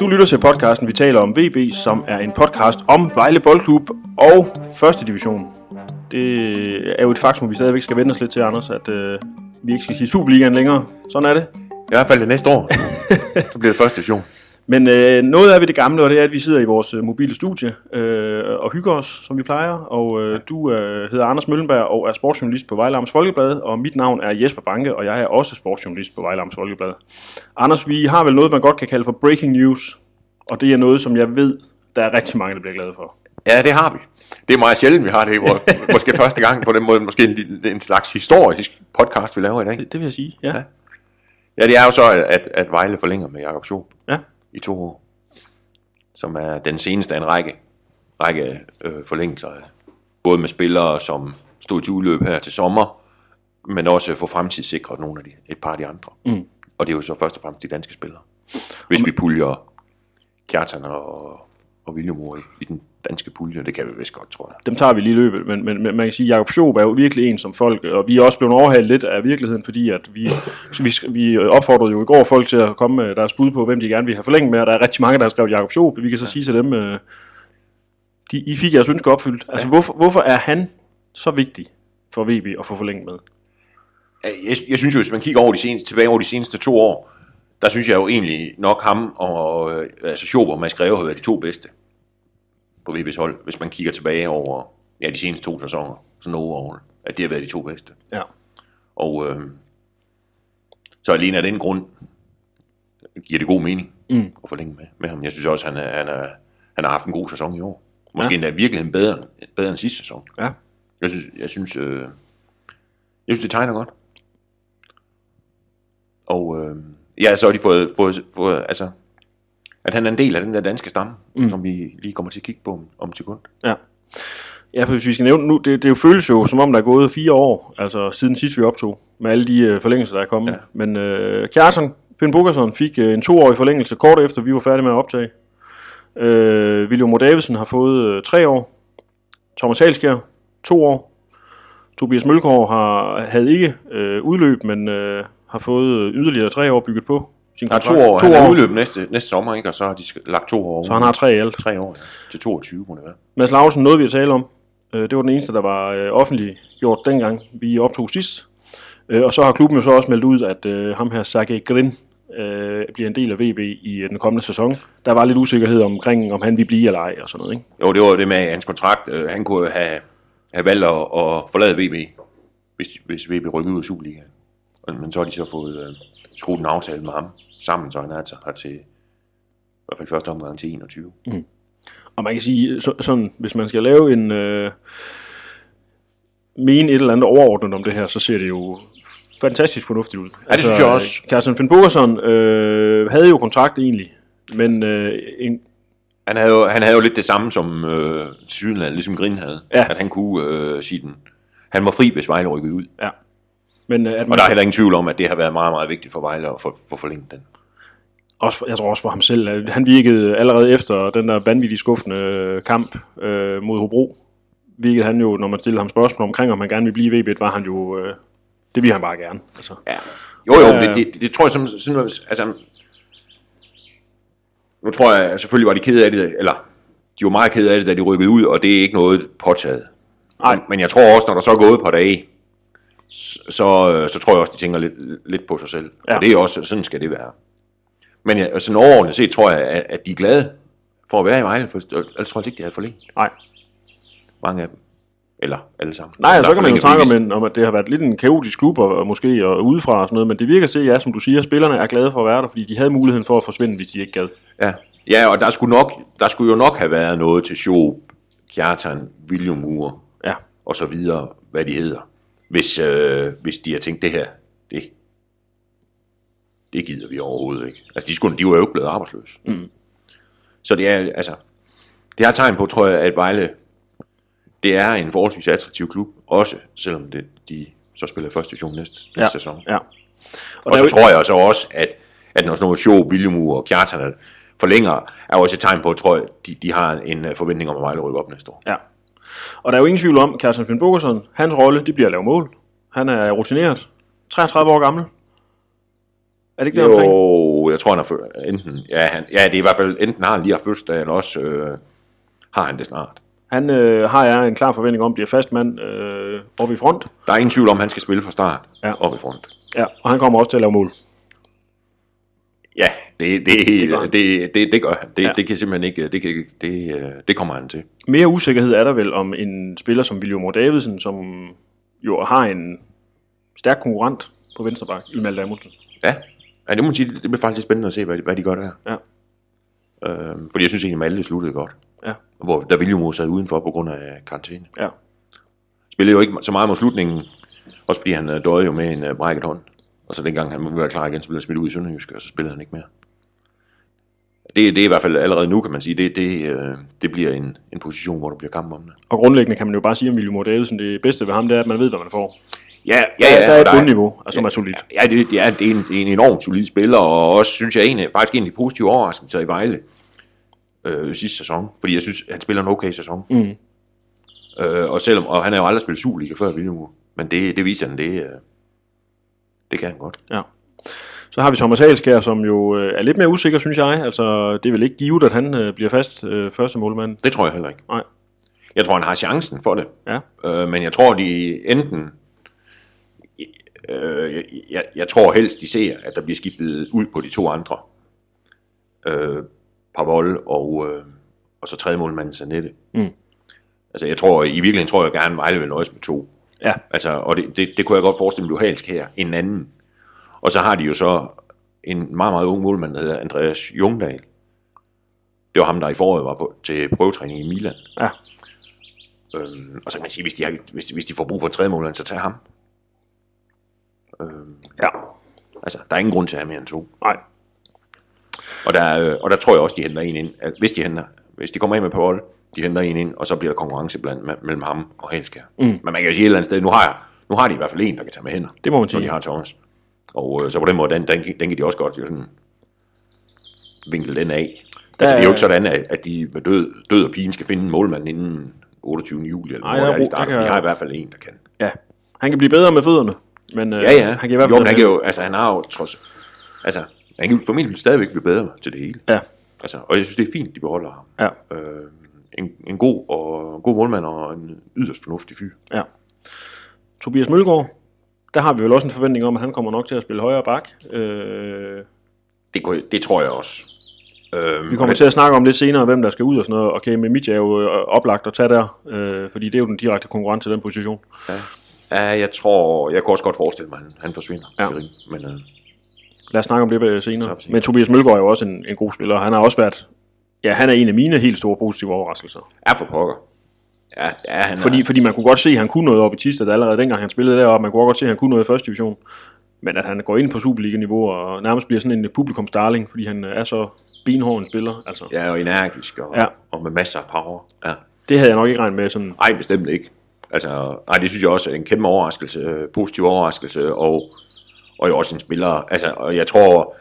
Du lytter til podcasten, vi taler om VB, som er en podcast om Vejle Boldklub og første division. Det er jo et faktum, vi stadigvæk skal vende os lidt til, Anders, at øh, vi ikke skal sige Superligaen længere. Sådan er det. I hvert fald det næste år. så bliver det første division. Men øh, noget af ved det gamle, og det er, at vi sidder i vores øh, mobile studie øh, og hygger os, som vi plejer. Og øh, du øh, hedder Anders Møllenberg og er sportsjournalist på Vejle Amts Folkeblad, og mit navn er Jesper Banke, og jeg er også sportsjournalist på Vejle Amts Folkeblad. Anders, vi har vel noget, man godt kan kalde for breaking news, og det er noget, som jeg ved, der er rigtig mange, der bliver glade for. Ja, det har vi. Det er meget sjældent, vi har det. Hvor, måske første gang på den måde. Måske en, en slags historisk podcast, vi laver i dag. Det, det vil jeg sige, ja. ja. Ja, det er jo så, at, at Vejle forlænger med Jakob Schoop. Ja i to år, som er den seneste af en række, række øh, forlængelser, både med spillere, som stod til udløb her til sommer, men også få fremtidssikret nogle af de, et par af de andre. Mm. Og det er jo så først og fremmest de danske spillere. Hvis vi puljer Kjartan og, og William i, i den danske pulje, det kan vi vist godt, tror jeg. Dem tager vi lige løbet, men, men, men man kan sige, at Jacob Schob er jo virkelig en som folk, og vi er også blevet overhalet lidt af virkeligheden, fordi at vi, vi, vi opfordrede jo i går folk til at komme med deres bud på, hvem de gerne vil have forlænget med, og der er rigtig mange, der har skrevet Jacob Schob. Vi kan så ja. sige til dem, øh, de, I fik jeres ønske opfyldt. Altså, ja. hvorfor, hvorfor er han så vigtig for VB at få forlænget med? Jeg, jeg synes jo, hvis man kigger over de seneste, tilbage over de seneste to år, der synes jeg jo egentlig nok ham og øh, altså Schober og Mads Greve har været de to bedste på VB's hold, hvis man kigger tilbage over ja, de seneste to sæsoner, sådan overall, at det har været de to bedste. Ja. Og øh, så alene af den grund giver det god mening mm. at forlænge med, med ham. Jeg synes også, han, er, han, er, han har haft en god sæson i år. Måske ja. endda virkelig bedre, bedre end sidste sæson. Ja. Jeg synes, jeg synes, øh, jeg synes det tegner godt. Og øh, ja, så har de fået, fået, fået altså, at han er en del af den der danske stamme, mm. som vi lige kommer til at kigge på om, om et sekund. Ja. Ja, for hvis vi skal nævne nu, det, det jo føles jo, som om der er gået fire år, altså siden sidst vi optog, med alle de uh, forlængelser, der er kommet. Ja. Men uh, Kjartan, Finn Bukersson, fik uh, en toårig forlængelse kort efter, vi var færdige med at optage. Uh, William Davidsen har fået uh, tre år. Thomas Halskjær, to år. Tobias Mølgaard har, havde ikke uh, udløb, men uh, har fået yderligere tre år bygget på sin kontrakt. Ja, to år. To han år. udløb næste, næste sommer, ikke? og så har de lagt to år. Så han har tre alt. Tre år, ja. Til 22 må det være. Mads Lausen, noget vi har talt om. Øh, det var den eneste, der var øh, offentlig gjort dengang, vi optog sidst. Øh, og så har klubben jo så også meldt ud, at ham her, Sergej Grin, bliver en del af VB i den kommende sæson. Der var lidt usikkerhed omkring, om han ville blive eller ej og sådan noget, ikke? Jo, det var det med hans kontrakt. Han kunne have, have valgt at, at forlade VB, hvis, hvis VB rykkede ud af Superligaen. Men så har de så fået skruet en aftale med ham sammen, så han altså har til, i hvert fald første omgang til 21. Mm. Og man kan sige, så, sådan, hvis man skal lave en, øh, mene et eller andet overordnet om det her, så ser det jo fantastisk fornuftigt ud. Ja, det synes jeg altså, også. Carsten Finn Bogerson øh, havde jo kontrakt egentlig, men øh, en, han havde, jo, han havde jo lidt det samme som øh, Sydland, ligesom Grin havde. Ja. At han kunne øh, sige den. Han var fri, hvis Vejle rykkede ud. Ja. Men, øh, at man og der er heller ingen tvivl om, at det har været meget, meget vigtigt for Vejle at få, få forlænget den. Også, jeg tror også for ham selv, han virkede allerede efter den der vanvittige skuffende øh, kamp øh, mod Hobro, virkede han jo, når man stillede ham spørgsmål omkring, om han gerne ville blive VB, var han jo, øh, det ville han bare gerne. Altså. Ja. Jo, jo, øh, det, det, det, tror jeg som, sådan, altså, nu tror jeg, selvfølgelig var de kede af det, eller de var meget kede af det, da de rykkede ud, og det er ikke noget påtaget. Nej. Men, jeg tror også, når der så er gået på dage, så, øh, så tror jeg også, de tænker lidt, lidt på sig selv. Ja. Og det er også, sådan skal det være. Men ja, sådan overordnet set tror jeg, at, at de er glade for at være i Vejle, for ellers tror jeg ikke, de havde for længe. Nej. Mange af dem. Eller alle sammen. Nej, så kan man jo snakke om, om, at det har været lidt en kaotisk klub, og, og måske og udefra og sådan noget, men det virker til, ja, som du siger, spillerne er glade for at være der, fordi de havde muligheden for at forsvinde, hvis de ikke gad. Ja, ja og der skulle, nok, der skulle jo nok have været noget til Schob, Kjartan, William Ure, ja. og så videre, hvad de hedder hvis, øh, hvis de har tænkt, det her, det, det gider vi overhovedet ikke. Altså, de, skulle, de var jo ikke blevet arbejdsløse. Mm. Så det er, altså, det har tegn på, tror jeg, at Vejle, det er en forholdsvis attraktiv klub, også selvom det, de så spiller første division næste, næste ja. sæson. Ja. Og, og så jo... tror jeg så også, at, at når sådan noget show, William og Kjartan forlænger, er også et tegn på, tror jeg, de, de har en øh, forventning om at Vejle rykke op næste år. Ja. Og der er jo ingen tvivl om, Carsten Finn Bogerson, hans rolle, det bliver at lave mål. Han er rutineret. 33 år gammel. Er det ikke det jo, omkring? to, jeg tror han har enten, ja, han, ja, det er i hvert fald, enten har han lige haft fødselsdag, eller også øh, har han det snart. Han øh, har jeg en klar forventning om, bliver fast mand øh, oppe i front. Der er ingen tvivl om, at han skal spille fra start Ja. op i front. Ja, og han kommer også til at lave mål. Ja, det, det, det, gør han. det, det, det gør han. Det, Ja. det kan simpelthen ikke, det, kan, det, øh, det kommer han til. Mere usikkerhed er der vel om en spiller som William Moore Davidsen, som jo har en stærk konkurrent på venstre bak i Malte Amundsen. Ja, ja det må man sige, det bliver faktisk spændende at se, hvad de, hvad de gør der. Ja. Øhm, fordi jeg synes egentlig, at Malte sluttede godt. Ja. Hvor der ville jo sad udenfor på grund af karantæne. Ja. Spillede jo ikke så meget mod slutningen, også fordi han øh, døde jo med en øh, brækket hånd. Og så dengang han være klar igen, så blev han smidt ud i Sønderjysk, og så spillede han ikke mere. Det, det er i hvert fald allerede nu, kan man sige, det, det, øh, det bliver en, en position, hvor der bliver kamp om det. Og grundlæggende kan man jo bare sige om William Moore Davidsen, det bedste ved ham, det er, at man ved, hvad man får. Ja, ja, Ja, der er et bundniveau, altså, som er solidt. Ja, det, ja det, er en, en enormt solid spiller, og også synes jeg en, faktisk en af de positive overraskelser i Vejle øh, sidste sæson. Fordi jeg synes, han spiller en okay sæson. Mm. Øh, og selvom og han har jo aldrig spillet Superliga før William men det, det viser han, det, øh, det kan han godt. Ja. Så har vi Thomas Halskær, som jo øh, er lidt mere usikker, synes jeg. Altså, det er vel ikke givet, at han øh, bliver fast øh, første målmand. Det tror jeg heller ikke. Nej. Jeg tror, han har chancen for det. Ja. Øh, men jeg tror, de enten... Øh, jeg, jeg, jeg tror helst, de ser, at der bliver skiftet ud på de to andre. Øh, Pavol og, øh, og så tredje målmanden Sanette. Mm. Altså, jeg tror, i virkeligheden tror jeg gerne, Vejle vil nøjes med to. Ja. Altså, og det, det, det kunne jeg godt forestille mig, Johansk her, en anden. Og så har de jo så en meget, meget ung målmand, der hedder Andreas Jungdal. Det var ham, der i foråret var på, til prøvetræning i Milan. Ja. Øhm, og så kan man sige, hvis de, har, hvis, de, hvis de får brug for en tredje målmand, så tag ham. Øhm, Ja. altså, der er ingen grund til at have mere end to. Nej. Og der, øh, og der tror jeg også, de henter en ind. At hvis de henter, hvis de kommer ind med Paul, de henter en ind, og så bliver der konkurrence blandt, me- mellem ham og Helskær. Mm. Men man kan jo sige et eller andet sted, nu har, jeg, nu har de i hvert fald en, der kan tage med hænder. Det må man Når sige. de har Thomas. Og øh, så på den måde, den, den, den kan de også godt jo sådan vinkle den af. Altså, det er jo ikke sådan, at, at de med død, død og pigen skal finde en målmand inden 28. juli, eller Ej, hvor der der er er, de starter. der for De kan- har i hvert fald en, der kan. Ja. Han kan blive bedre med fødderne. Men øh, Ja, ja. han kan i hvert jo, fald... men han kan jo, altså han har jo trods, altså han kan formentlig stadigvæk blive bedre til det hele. Ja. Altså, og jeg synes, det er fint, de beholder ham. Ja. Øh, en, en god og en god målmand og en yderst fornuftig fyr. Ja. Tobias Mølgaard, der har vi vel også en forventning om, at han kommer nok til at spille højre bak. Øh, Det, går, det tror jeg også. Øh, vi kommer til at snakke om lidt senere, hvem der skal ud og sådan noget. Okay, med Mitja er jo øh, oplagt at tage der, øh, fordi det er jo den direkte konkurrent til den position. Ja, jeg tror, jeg kunne også godt forestille mig, at han, han forsvinder. Ja. Men øh, Lad os snakke om det øh, senere. Er senere. Men Tobias Mølgaard er jo også en, en god spiller. Han har også været... Ja, han er en af mine helt store positive overraskelser. er for pokker. Ja, ja han Fordi, er, fordi man kunne godt se, at han kunne noget op i Tisted allerede dengang han spillede deroppe. Man kunne godt se, at han kunne noget i første division. Men at han går ind på Superliga-niveau og nærmest bliver sådan en publikumsdarling, fordi han er så benhård en spiller. Altså, ja, og energisk og, Ja. ja. og med masser af power. Ja. det havde jeg nok ikke regnet med. Sådan, Nej, bestemt ikke. Altså, nej, det synes jeg også er en kæmpe overraskelse, øh, positiv overraskelse, og, og jo også en spiller, altså, og jeg tror,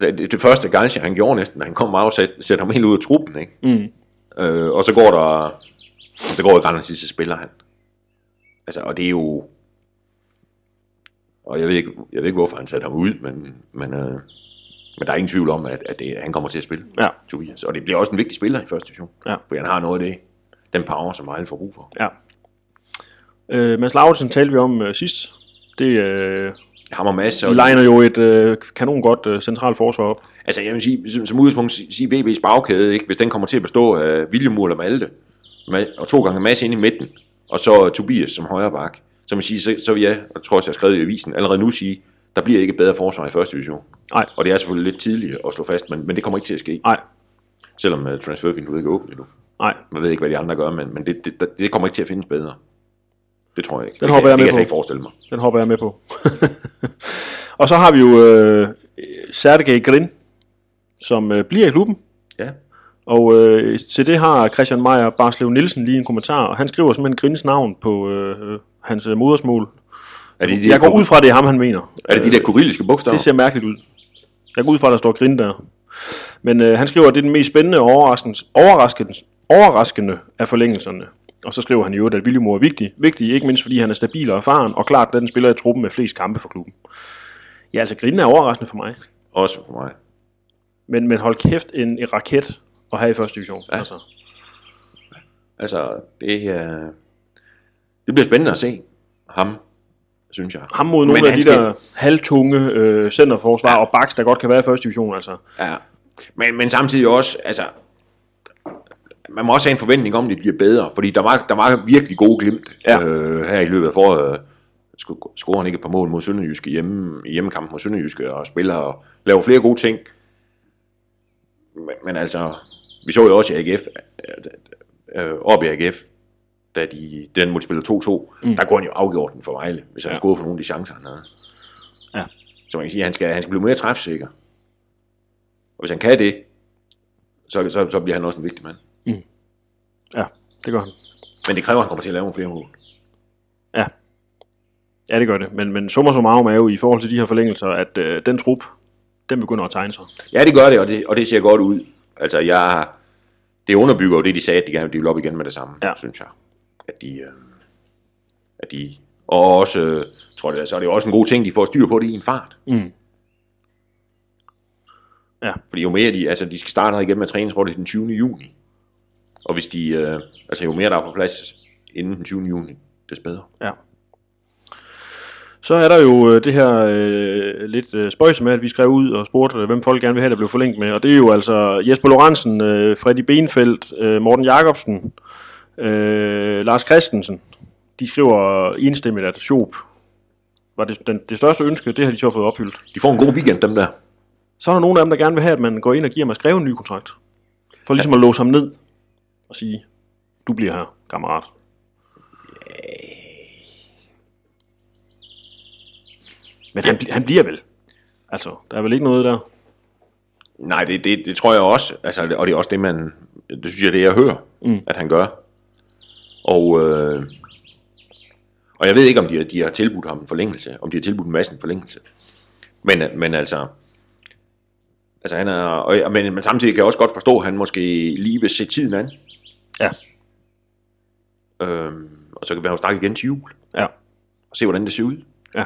det, det, det første Galcia, han gjorde næsten, han kom og sætte, sætte ham helt ud af truppen, ikke? mm, Øh, og så går der, så går der Granat så spiller han. Altså, og det er jo, og jeg ved ikke, jeg ved ikke hvorfor han satte ham ud, men, men, øh, men der er ingen tvivl om, at, at det, han kommer til at spille, ja, Tobias. Og det bliver også en vigtig spiller i første division, Ja. fordi han har noget af det, den power, som Vejle får brug for. ja. Øh, Mads Lauritsen talte vi om øh, sidst. Det øh, Ham og Mads, og legner jo et øh, kanon godt øh, centralt forsvar op. Altså, jeg vil sige, som, som udgangspunkt sige, VB's bagkæde, ikke? hvis den kommer til at bestå af William eller Malte, Ma- og to gange Mads inde i midten, og så Tobias som højre bak, så, man sige, så, så vil jeg, og tror også, jeg har skrevet i avisen, allerede nu sige, der bliver ikke bedre forsvar i første division. Nej, Og det er selvfølgelig lidt tidligt at slå fast, men, men det kommer ikke til at ske, nej, selvom uh, transfervinduet ikke er åbent endnu. nej. Man ved ikke, hvad de andre gør, men, men det, det, det kommer ikke til at findes bedre. Det tror jeg ikke. Den det hopper kan, jeg det med kan på. jeg ikke forestille mig. Den hopper jeg med på. og så har vi jo øh, Sergej Grin, som øh, bliver i klubben. Ja. Og øh, til det har Christian Meier Barslev Nielsen lige en kommentar, og han skriver simpelthen Grins navn på øh, hans øh, modersmål. Er det de, Jeg går ud fra, det er ham, han mener. er det de der kyrilliske bogstaver? Det ser mærkeligt ud. Jeg går ud fra, der står Grin der. Men øh, han skriver, at det er den mest spændende og overraskende, overraskende, overraskende af forlængelserne. Og så skriver han i øvrigt, at William er vigtig. Vigtig ikke mindst, fordi han er stabil og erfaren, og klart den spiller i truppen med flest kampe for klubben. Ja, altså Grin er overraskende for mig. Også for mig. Men, men hold kæft, en, en raket at have i første division. Ja. Altså. Altså, det, øh, det bliver spændende at se ham, synes jeg. Ham mod nogle af de skal- der halvtunge øh, centerforsvar ja. og baks, der godt kan være i første division. Altså. Ja. Men, men samtidig også, altså, man må også have en forventning om, at det bliver bedre, fordi der var, der var virkelig gode glimt Ja. øh, her i løbet af foråret. Sco- Scorer han ikke et par mål mod Sønderjyske hjemme, i hjemmekampen mod Sønderjyske, og spiller og laver flere gode ting. Men, men altså, vi så jo også i AGF, øh, op i AGF, da de, den måtte spille 2-2, mm. der går han jo afgjort den for Vejle, hvis han ja. scorede på nogle af de chancer, han havde. Ja. Så man kan sige, at han skal, han skal blive mere træfsikker. Og hvis han kan det, så, så, så bliver han også en vigtig mand. Ja, det gør han. Men det kræver, at han kommer til at lave nogle flere mål. Ja. Ja, det gør det. Men, men summa summarum er jo i forhold til de her forlængelser, at øh, den trup, den begynder at tegne sig. Ja, det gør det, og det, og det ser godt ud. Altså, jeg, det underbygger jo det, de sagde, at de gerne de vil op igen med det samme, Ja. synes jeg. At de, øh, at de og også, øh, tror jeg, så er det også en god ting, de får styr på det i en fart. Mm. Ja. Fordi jo mere de, altså de skal starte igen med træning, tror det er den 20. juni. Og hvis de, øh, altså jo mere der er på plads inden den 20. juni, des bedre. Ja. Så er der jo øh, det her øh, lidt øh, spøjse med, at vi skrev ud og spurgte, øh, hvem folk gerne vil have, der blev forlængt med. Og det er jo altså Jesper Lorentzen, øh, Freddy Benfeldt, øh, Morten Jacobsen, øh, Lars Christensen. De skriver enstemmigt, at Schoop var det, den, det største ønske, det har de så fået opfyldt. De får en god weekend, dem der. Så er der nogen af dem, der gerne vil have, at man går ind og giver ham at skrive en ny kontrakt. For ligesom at låse ham ned og sige, du bliver her, kammerat. Men han, han bliver vel. Altså, der er vel ikke noget der. Nej, det, det, det tror jeg også, altså, og det er også det, man, det synes jeg, det jeg hører, Mm. at han gør. Og, øh, og jeg ved ikke, om de, har- de har tilbudt ham en forlængelse, om de har tilbudt en masse en forlængelse. Men, men altså, altså han er, og, men, men samtidig kan jeg også godt forstå, at han måske lige vil se tiden an. Ja. Øhm, og så kan vi jo snakke igen til jul, Ja. og se, hvordan det ser ud. Ja.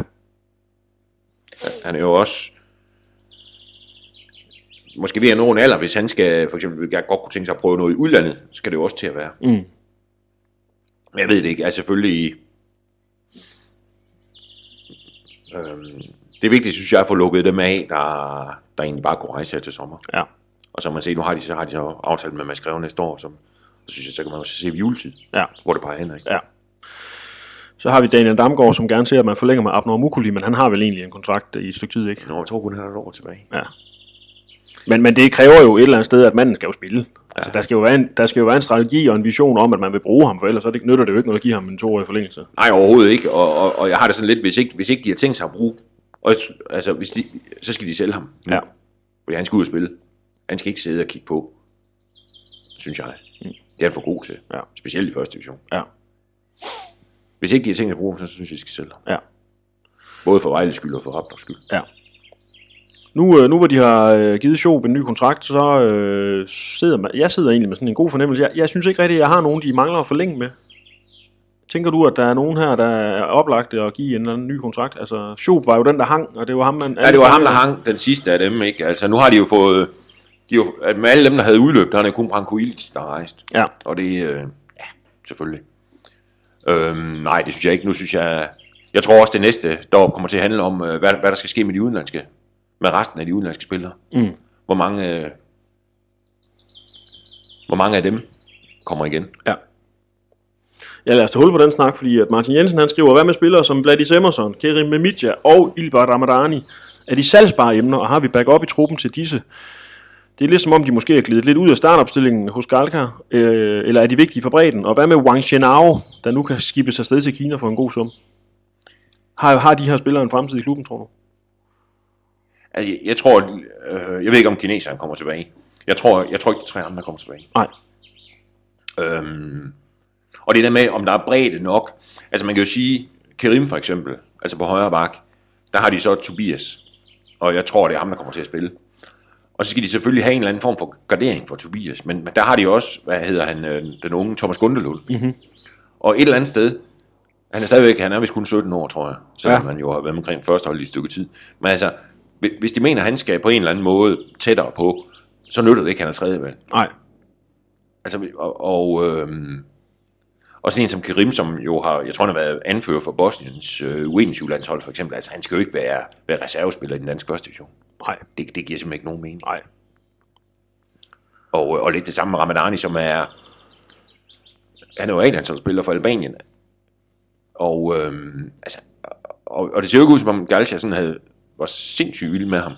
Han er jo også måske ved at nå en alder, hvis han skal, for eksempel, jeg godt kunne tænke sig at prøve noget i udlandet, skal det jo også til at være. Mm. Men jeg ved det ikke, altså selvfølgelig, øhm, det vigtige, synes jeg, er at få lukket dem af, der, der egentlig bare kunne rejse her til sommer. Ja. Og så man se, nu har de så, har de så aftalt med, at man skriver næste år, som, så synes jeg, så kan man også se juletid, Ja. hvor det peger hen, ikke? Ja. Så har vi Daniel Damgaard, som gerne ser, at man forlænger med Abner Mukuli, men han har vel egentlig en kontrakt i et stykke tid, ikke? Nå, jeg tror kun, han har et år tilbage. Ja. Men, men det kræver jo et eller andet sted, at manden skal jo spille. Altså, der, skal jo være en, der skal jo være en strategi og en vision om, at man vil bruge ham, for ellers så det, nytter det jo ikke noget at give ham en toårig forlængelse. Nej, overhovedet ikke, og, og, og jeg har det sådan lidt, hvis ikke, hvis ikke de har tænkt sig at bruge, og, altså, hvis de, så skal de sælge ham. Ja. Fordi han skal ud og spille. Han skal ikke sidde og kigge på, synes jeg. Det er han for god til. Ja. Specielt i første division. Ja. Hvis ikke de har tænkt sig at bruge så synes jeg, de skal sælge. Ja. Både for Vejles skyld og for Raptors skyld. Ja. Nu, øh, nu hvor de har øh, givet Schob en ny kontrakt, så øh, sidder man, jeg sidder egentlig med sådan en god fornemmelse. Jeg, jeg synes ikke rigtigt, at jeg har nogen, de mangler at forlænge med. Tænker du, at der er nogen her, der er oplagt at give en eller anden ny kontrakt? Altså, Schob var jo den, der hang, og det var ham, man... Ja, det var ham, der hang den sidste af dem, ikke? Altså, nu har de jo fået... De jo- med alle dem, der havde udløb, der er det kun Branko Ilic, der har rejst. Ja, Og det, øh, ja, selvfølgelig. Øhm, nej, det synes jeg ikke. Nu synes jeg, jeg tror også, det næste der kommer til at handle om, øh, hvad, hvad der skal ske med de udenlandske, med resten af de udenlandske spillere. Mm. Hvor mange, øh, hvor mange af dem kommer igen. ja. Ja, lad os tage hul på den snak, fordi at Martin Jensen han skriver, hvad med spillere som Vladis Emerson, Kerim Memidja og Ilbar Ramadani? Er de salgsbare emner, og har vi backup i truppen til disse? Det er lidt som om, de måske er glidet lidt ud af startopstillingen hos Galka, øh, eller er de vigtige for bredden? Og hvad med Wang Shenao, der nu kan skibes afsted til Kina for en god sum? Har, har de her spillere en fremtid i klubben, tror du? Altså, jeg, jeg tror, øh, jeg ved ikke, om kineseren kommer tilbage. Jeg tror, jeg tror ikke, de tre andre kommer tilbage. Nej. Øhm, og det der med, om der er bredde nok. Altså man kan jo sige, Kerim for eksempel, altså på højre bak, der har de så Tobias. Og jeg tror, det er ham, der kommer til at spille. Og så skal de selvfølgelig have en eller anden form for gardering for Tobias. Men, men der har de også, hvad hedder han, øh, den unge Thomas Gundelund. Mm-hmm. Og et eller andet sted, han er stadigvæk, han er vist kun 17 år, tror jeg. Selvom Ja. han jo har været omkring første hold i et stykke tid. Men altså, Hvis- de mener, at han skal på en eller anden måde tættere på, så nytter det ikke, at han er tredje valg. Nej. Altså, og, og, øhm, og sådan en som Karim, som jo har, jeg tror, han har været anfører for Bosniens øh, U21-landshold for eksempel, altså han skal jo ikke være, være reservespiller i den danske første division. Nej. Det, det giver simpelthen ikke nogen mening. Nej. Og, og lidt det samme med Ramadani, som er, han er jo A-landsholdsspiller for Albanien. Og, øhm, altså, og, og det ser jo ikke ud, som om Galcia sådan havde, var sindssygt vild med ham.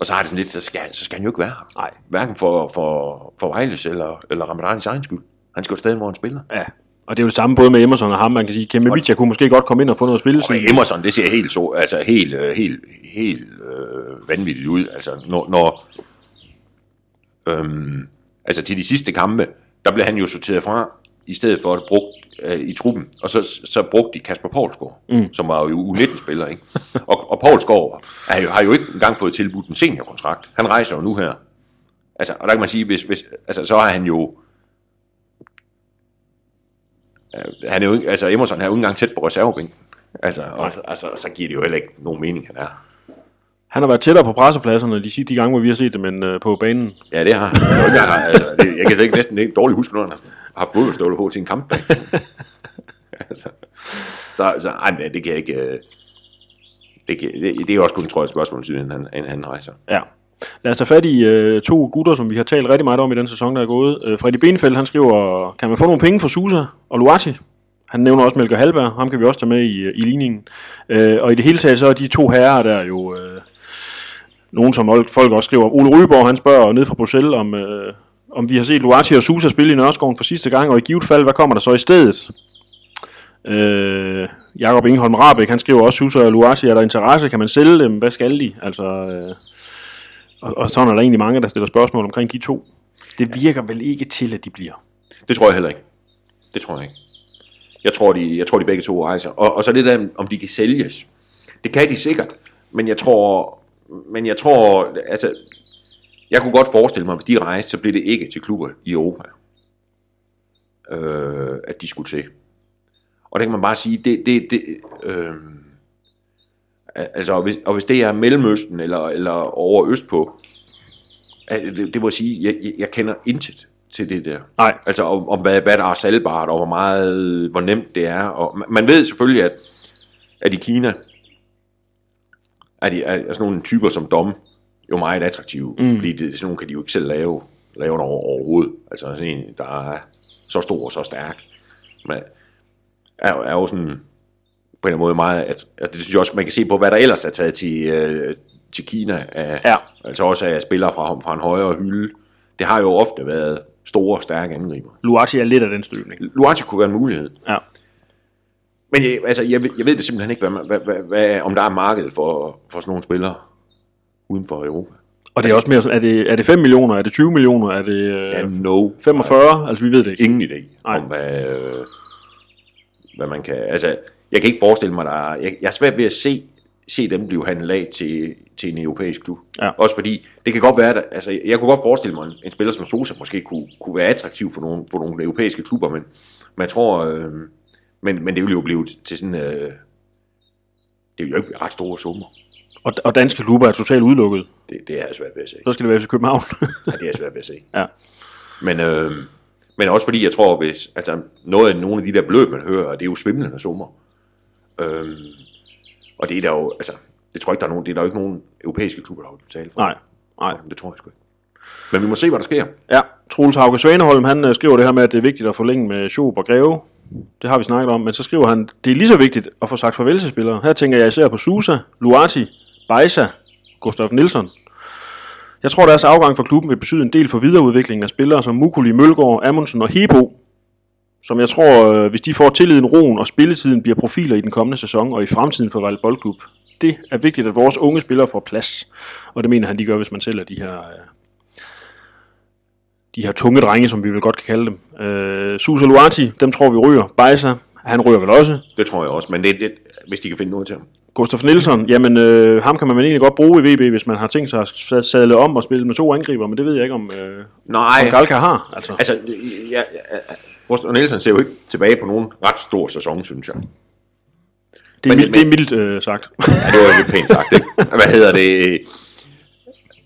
Og så har det sådan lidt, så skal, så skal han jo ikke være her. Nej. Hverken for, for, for Vejles eller, eller Ramadanis egen skyld. Han skal jo stadig, hvor han spiller. Ja. Og det er jo det samme både med Emerson og ham. Man kan sige, Kempe Vicja kunne måske godt komme ind og få noget spil. Og Emerson, det ser helt så, altså helt, øh, helt, helt øh, vanvittigt ud. Altså, når, når øhm, altså til de sidste kampe, der blev han jo sorteret fra, i stedet for at brugt øh, i truppen, og så, så brugte de Kasper Poulsgaard, mm. som var jo U19-spiller, ikke? Og, og Poulsgaard er jo, har jo ikke engang fået tilbudt en seniorkontrakt. Han rejser jo nu her. Altså, og der kan man sige, hvis, hvis, altså, så har han jo han er jo ikke, altså Emerson er jo ikke engang tæt på reservebænken. Altså, og, altså, så giver det jo heller ikke nogen mening, han er. Han har været tættere på pressepladserne de, de gange, hvor vi har set dem end øh, på banen. Ja, det har han. Jeg, har, altså, det, jeg kan ikke næsten ikke dårligt huske, når han har haft fodboldstøvler på til en kampdag. altså, så, så ej, men det kan jeg ikke... øh, Det, kan, det, det er også kun, tror jeg, et spørgsmål, siden han, han rejser. Ja. Lad os tage fat i øh, to gutter, som vi har talt rigtig meget om i den sæson, der er gået. Øh, Freddy Benfeldt, han skriver, kan man få nogle penge for Susa og Luati? Han nævner også Melker Halberg, ham kan vi også tage med i, øh, i ligningen. Øh, og i det hele taget, så er de to herrer der jo... Øh, nogen, som folk også skriver. Ole Ryborg, han spørger ned fra Bruxelles, om, øh, om vi har set Luati og Susa spille i Nørreskoven for sidste gang, og i givet fald, hvad kommer der så i stedet? Øh, Jakob Ingeholm Rabeck, han skriver også, Susa og Luati, er der interesse? Kan man sælge dem? Hvad skal de? Altså, øh, og, og sådan er der egentlig mange, der stiller spørgsmål omkring de to. Det virker vel ikke til, at de bliver. Det tror jeg heller ikke. Det tror jeg ikke. Jeg tror, de, jeg tror, de begge to rejser. Og, og så det der, om de kan sælges. Det kan de sikkert. Men jeg tror, men jeg tror, altså, jeg kunne godt forestille mig, hvis de rejste, så blev det ikke til klubber i Europa. Øh, at de skulle til. Og det kan man bare sige, det, det, det øh, altså, og hvis, og hvis det er Mellemøsten eller, eller over Østpå, øh, det, det må jeg sige, jeg, jeg, jeg kender intet til det der. Nej. Altså om, om hvad, hvad der er salgbart, og hvor meget, hvor nemt det er. Og man- ved selvfølgelig, at, at i Kina er, de, er, er sådan nogle typer som Dom jo meget attraktive, mm. fordi det, sådan nogle kan de jo ikke selv lave, lave det over, overhovedet. Altså sådan en, der er så stor og så stærk. Men er, er jo sådan på en eller anden måde meget, at, at det synes jeg også, man kan se på, hvad der ellers er taget til, øh, til Kina af, Ja. altså også af spillere fra, fra en højere hylde. Det har jo ofte været store, stærke angriber. Luati er lidt af den støbning. Luanci kunne være en mulighed. Ja. Men jeg, altså, jeg, jeg ved det simpelthen ikke, hvad, hvad, hvad, hvad, om der er marked for, for sådan nogle spillere uden for Europa. Og det er også mere er det, er det 5 millioner, er det 20 millioner, er det øh, Ja, no. 45? Altså, vi ved det ikke. Ingen idé Nej. om, hvad, øh, hvad man kan... Altså, jeg kan ikke forestille mig, der er, jeg, jeg er svært ved at se, se dem blive handlet af til, til en europæisk klub. Ja. Også fordi, det kan godt være, at, altså, jeg kunne godt forestille mig, en, spiller som Sosa måske kunne, kunne være attraktiv for nogle, for nogle europæiske klubber, men, men jeg tror, øh, men, men det vil jo blive til sådan, øh, det vil jo ikke blive ret store summer. Og, og danske klubber er totalt udelukket. Det, det er svært ved at se. Så skal det være til København. Ja, det er svært ved at se. ja. Men, øh, men også fordi, jeg tror, hvis, altså, noget af nogle af de der blød, man hører, det er jo svimlende summer. Øh, og det er der jo, altså, det tror jeg ikke, der er nogen, det er der jo ikke nogen europæiske klubber, der vil betale for. Nej, nej. Det tror jeg sgu ikke. Men vi må se, hvad der sker. Ja, Troels Hauge Svaneholm, han øh, skriver det her med, at det er vigtigt at forlænge med Schob og Greve. Det har vi snakket om, men så skriver han, det er lige så vigtigt at få sagt farvel til spillere. Her tænker jeg især på Susa, Luati, Beisa, Gustav Nielsen. Jeg tror, deres afgang fra klubben vil betyde en del for videreudviklingen af spillere som Mukuli, Mølgaard, Amundsen og Hebo, som jeg tror, øh, hvis de får tilliden, roen og spilletiden, bliver profiler i den kommende sæson og i fremtiden for Vejle Boldklub. Det er vigtigt, at vores unge spillere får plads, og det mener han, de gør, hvis man sælger de her øh, de her tunge drenge, som vi vel godt kan kalde dem. Øh, Susa Luati, dem tror vi ryger. Beisa, han ryger vel også. Det tror jeg også, men det, det, hvis de kan finde noget til ham. Gustaf Nielsen, jamen øh, ham kan man egentlig godt bruge i VB, hvis man har tænkt sig at sa- sadle om og spille med to angriber, men det ved jeg ikke, om, øh, Nej, om Galka har. Altså. altså, ja, ja, Rost og Nielsen ser jo ikke tilbage på nogen ret stor sæson, synes jeg. Det er, Men- mildt, det er mildt øh, sagt. Ja, det var lidt pænt sagt, ikke? Hvad hedder det?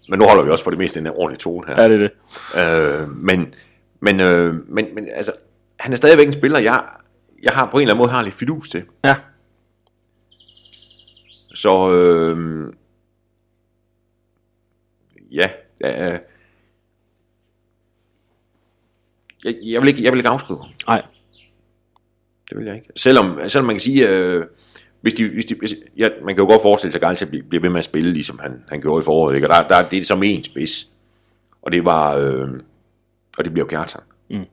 Men nu holder vi også for det meste en ordentlig tone her. ja, det er det. Øh, men, men, øh, men, men altså, han er stadigvæk en spiller, jeg, jeg har på en eller anden måde har lidt fidus til. Ja. Så øh, ja, øh, jeg, jeg, vil ikke, jeg vil ikke afskrive ham. Nej. Det vil jeg ikke. Selvom, selvom man kan sige, øh, hvis de, hvis de, hvis, ja, man kan jo godt forestille sig, at Galcia bliver, bliver ved med at spille, ligesom han, han gjorde i foråret. Ikke? Og der, der, det er som en spids. Og det var, øh, og det bliver jo Kjartan. Mm.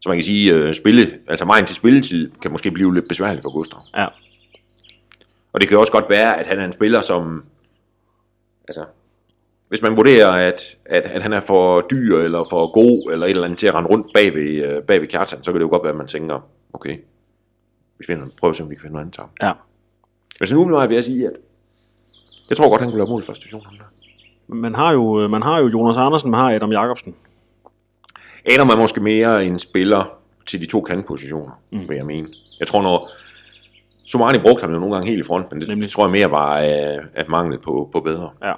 Så man kan sige, øh, spille, altså vejen til spilletid kan måske blive lidt besværligt for Gustav. Ja. Og det kan også godt være, at han er en spiller, som... Altså, hvis man vurderer, at, at, at han er for dyr, eller for god, eller et eller andet til at rende rundt bag ved, øh, bag ved Kjartan, så kan det jo godt være, at man tænker, okay, vi finder, prøver at se, om vi kan finde noget andet sammen. Ja. Men så nu vil jeg sige, at jeg tror godt, han kunne lave mål ham der. Man har jo, øh, man har jo Jonas Andersen, man har Adam Jacobsen. Adam er måske mere en spiller til de to kantpositioner, mm. vil jeg mene. Jeg tror, når Somani brugte ham jo nogle gange helt i front, men det, Nemlig. tror jeg mere var af, af mangel på, på bedre. Ja.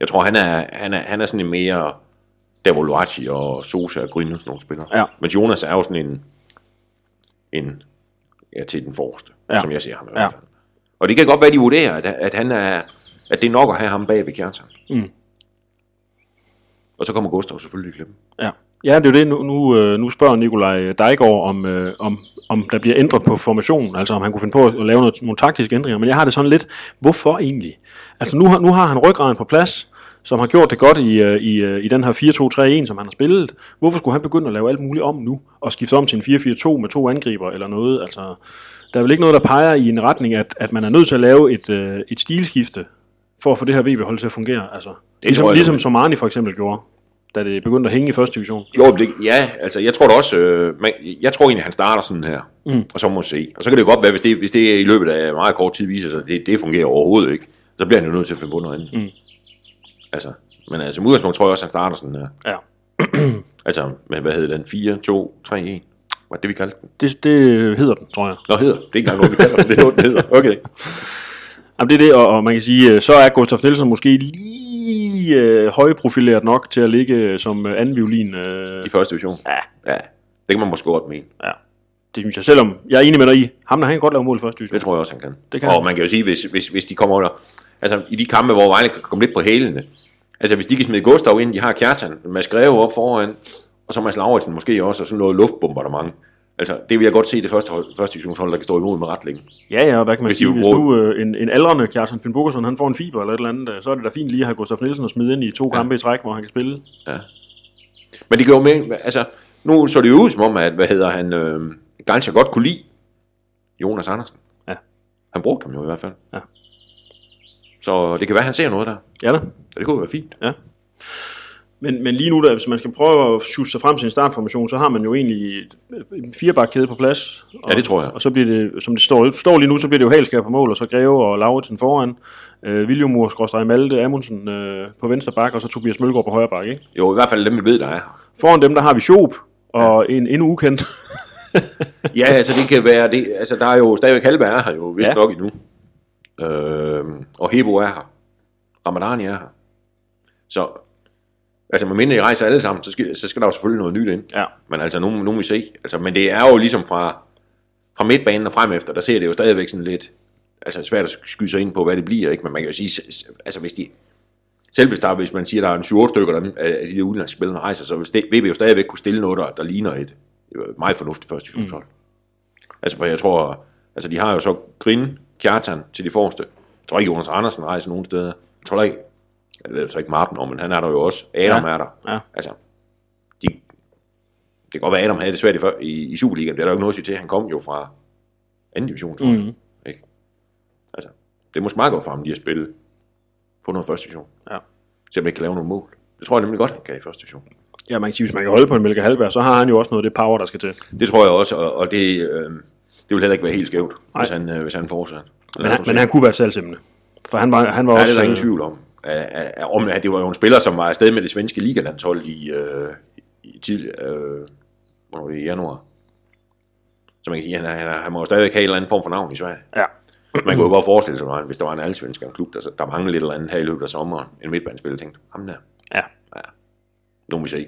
Jeg tror, han er, han er, han er sådan en mere Davoloaci og Sosa og Gryn og sådan nogle spillere. Ja. Men Jonas er jo sådan en, en ja, til den forreste, ja. som jeg ser ham i Ja. hvert fald. Og det kan godt være, de vurderer, at, at, han er, at det er nok at have ham bag ved Kjartan. Mm. Og så kommer Gustav selvfølgelig i klemme. Ja. Ja, det er jo det. Nu, nu, øh, nu spørger Nikolaj Dejgaard, om, øh, om, om der bliver ændret på formationen, altså om han kunne finde på at lave noget, nogle taktiske ændringer. Men jeg har det sådan lidt, hvorfor egentlig? Altså nu har, nu har han ryggraden på plads, som har gjort det godt i, øh, i, øh, i den her 4-2-3-1, som han har spillet. Hvorfor skulle han begynde at lave alt muligt om nu, og skifte om til en 4-4-2 med to angriber eller noget? Altså, der er vel ikke noget, der peger i en retning, at, at man er nødt til at lave et, et stilskifte, for at få det her VB-hold til at fungere. Altså, ligesom, tror jeg, ligesom det- Somani for eksempel gjorde, da det begyndte at hænge i første division. Jo, det, ja, altså jeg tror da også, øh, man, jeg tror egentlig, han starter sådan her, mm. og så må vi se. Og så kan det godt være, hvis det, hvis det i løbet af meget kort tid viser sig, at det, det fungerer overhovedet ikke, så bliver han jo nødt til at finde på noget andet. Mm. Altså, men altså, som udgangspunkt tror jeg også, han starter sådan her. Ja. Altså, med, hvad hedder den? 4, 2, 3, 1. Hvad er det, vi kaldte den? Det, det hedder den, tror jeg. Nå, hedder. Det er ikke engang noget, vi kalder den. Det er noget, den hedder. Okay. Jamen, det er det, og, og man kan sige, øh, så er Gustaf Nielsen måske lige øh, højprofileret nok til at ligge som øh, anden violin. Øh, I første division. ja, Ja, det kan man måske godt mene. ja. Det synes jeg, selvom jeg er enig med dig i, ham der han kan godt lave mål i første division. Det tror jeg også, han kan. Det kan og han. man kan jo sige, hvis, hvis, hvis de kommer under... Altså, i de kampe, hvor Vejle kan komme lidt på hælene. Altså, hvis de kan smide Gustav ind, de har Kjartan, Mads Greve op foran, og så Mads Lauritsen måske også, og sådan noget luftbombardement. Altså, det vil jeg godt se det første, hold, første divisionshold, der kan stå imod med ret længe. Ja, ja, og hvad kan man Hvis sige, hvis nu øh, en, en aldrende Kjartan Finn han får en fiber eller et eller andet, øh, så er det da fint lige at have Gustaf Nielsen og smide ind i to kampe i træk, hvor han kan spille. Ja. Men det gør jo med, altså, nu så det jo ud som om, at, hvad hedder han, øh, Ganscher godt kunne lide Jonas Andersen. Ja. Han brugte ham jo i hvert fald. Ja. Så det kan være, han ser noget der. Ja da. Så det kunne være fint. Ja. Men, men lige nu, der, hvis man skal prøve at shoot sig frem til en startformation, så har man jo egentlig et- en firebakkæde på plads. Og, Ja, det tror jeg. Og så bliver det, som det står, står lige nu, så bliver det jo Halskær på mål, og så Greve og Lauritsen foran. Øh, Viljumur, Skråstrej Malte, Amundsen øh, på venstre bak, og så Tobias Mølgaard på højre bak. Ikke? Jo, i hvert fald dem, vi ved, der er. Foran dem, der har vi Schoop, og en endnu ukendt. Ja, altså det kan være, det, altså der er jo stadigvæk Halberg er her jo, vist Ja. ja. nok endnu. Øhm, og Hebo er her. Ramadani er her. Så, altså med mindre I rejser alle sammen, så skal, så skal der jo selvfølgelig noget nyt ind. ja. Men altså, nu, nu må vi se. Altså, men det er jo ligesom fra, fra midtbanen og frem efter, der ser det jo stadigvæk sådan lidt, altså svært at skyde sig ind på, hvad det bliver, ikke? Men man kan jo sige, altså hvis de, selv hvis, der, hvis man siger, der er en 7 stykker der, af de der udenlandske spillere, der rejser, så vil vi jo stadigvæk kunne stille noget, der, der ligner et et meget fornuftigt første divisionshold. Mm. Altså, for jeg tror, altså de har jo så Grin, Kjartan til de forreste. Jeg tror ikke, Jonas Andersen rejser nogen steder. Jeg tror ikke, jeg ved så ikke Martin om, men han er der jo også. Adam Ja. er der. Ja. Altså, de, det kan godt være, at Adam havde det svært i, før- i, i Superligaen. Det er der jo ikke noget at sige til. Han kom jo fra anden division, tror jeg. Mhm. Ikke? Altså, det er måske meget godt for ham lige at spille. Få noget første division. Ja. Så han ikke kan lave nogle mål. Det tror jeg nemlig godt, han kan i første division. ja, man kan sige, hvis man kan holde på en Melke Halberg, så har han jo også noget af det power, der skal til. Det tror jeg også, og, og det, øh, det vil heller ikke være helt skævt, Nej. hvis han, øh, hvis han fortsætter. Men han, men han kunne være et salgsemne. For han var, han var Ja, også... det er der ingen øh, tvivl om. Om at det var jo en spiller, som var afsted med det svenske ligalandshold i, øh, i tid, øh, hvornår det i januar. Så man kan sige, at han, han, han må jo stadigvæk have en eller anden form for navn i Sverige. Ja. Man kunne jo godt forestille sig, hvis der var en allsvensk klub, der, der manglede lidt eller andet her i løbet af sommeren, en midtbanespiller tænkte, ham der, Ja, nu må vi se.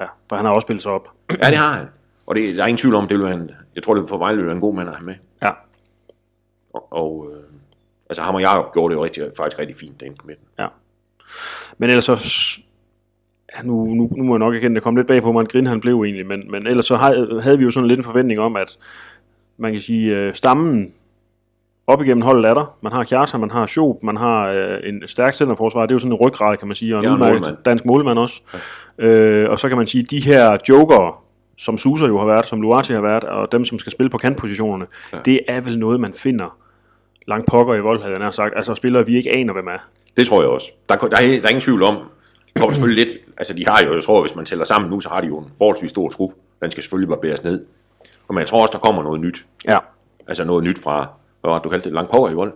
ja, for han har også spillet sig op. Ja, det har han. Og det, der er ingen tvivl om, det vil en, jeg tror, det for mig vil være en god mand at have med. Ja, Og, og øh, altså ham og Jacob gjorde det jo rigtig, faktisk rigtig fint derinde på midten. ja. Men ellers så... Nu, nu, nu må jeg nok erkende, det kom lidt bag på mig, at Grin han blev egentlig, men, men ellers så havde, havde vi jo sådan lidt en forventning om, at man kan sige, øh, stammen op igennem holdet er der. Man har Kjarta, man har Schob, man har øh, en stærk centerforsvar. Det er jo sådan en ryggrad, kan man sige, og en Ja, en målmand. dansk målmand også. Ja. Øh, og så kan man sige, de her jokere, som Suser jo har været, som Luati har været, og dem, som skal spille på kantpositionerne, ja. det er vel noget, man finder langt pokker i vold, havde jeg nær sagt. Altså spillere, vi ikke aner, hvem er. Det tror jeg også. Der, der, er, der er ingen tvivl om, det kommer selvfølgelig lidt, altså de har jo, jeg tror, hvis man tæller sammen nu, så har de jo en forholdsvis stor trup. Den skal selvfølgelig bare bæres ned. Og men jeg tror også, der kommer noget nyt. Ja. Altså noget nyt fra, hvad var det, du kaldte det? Lang power i vold?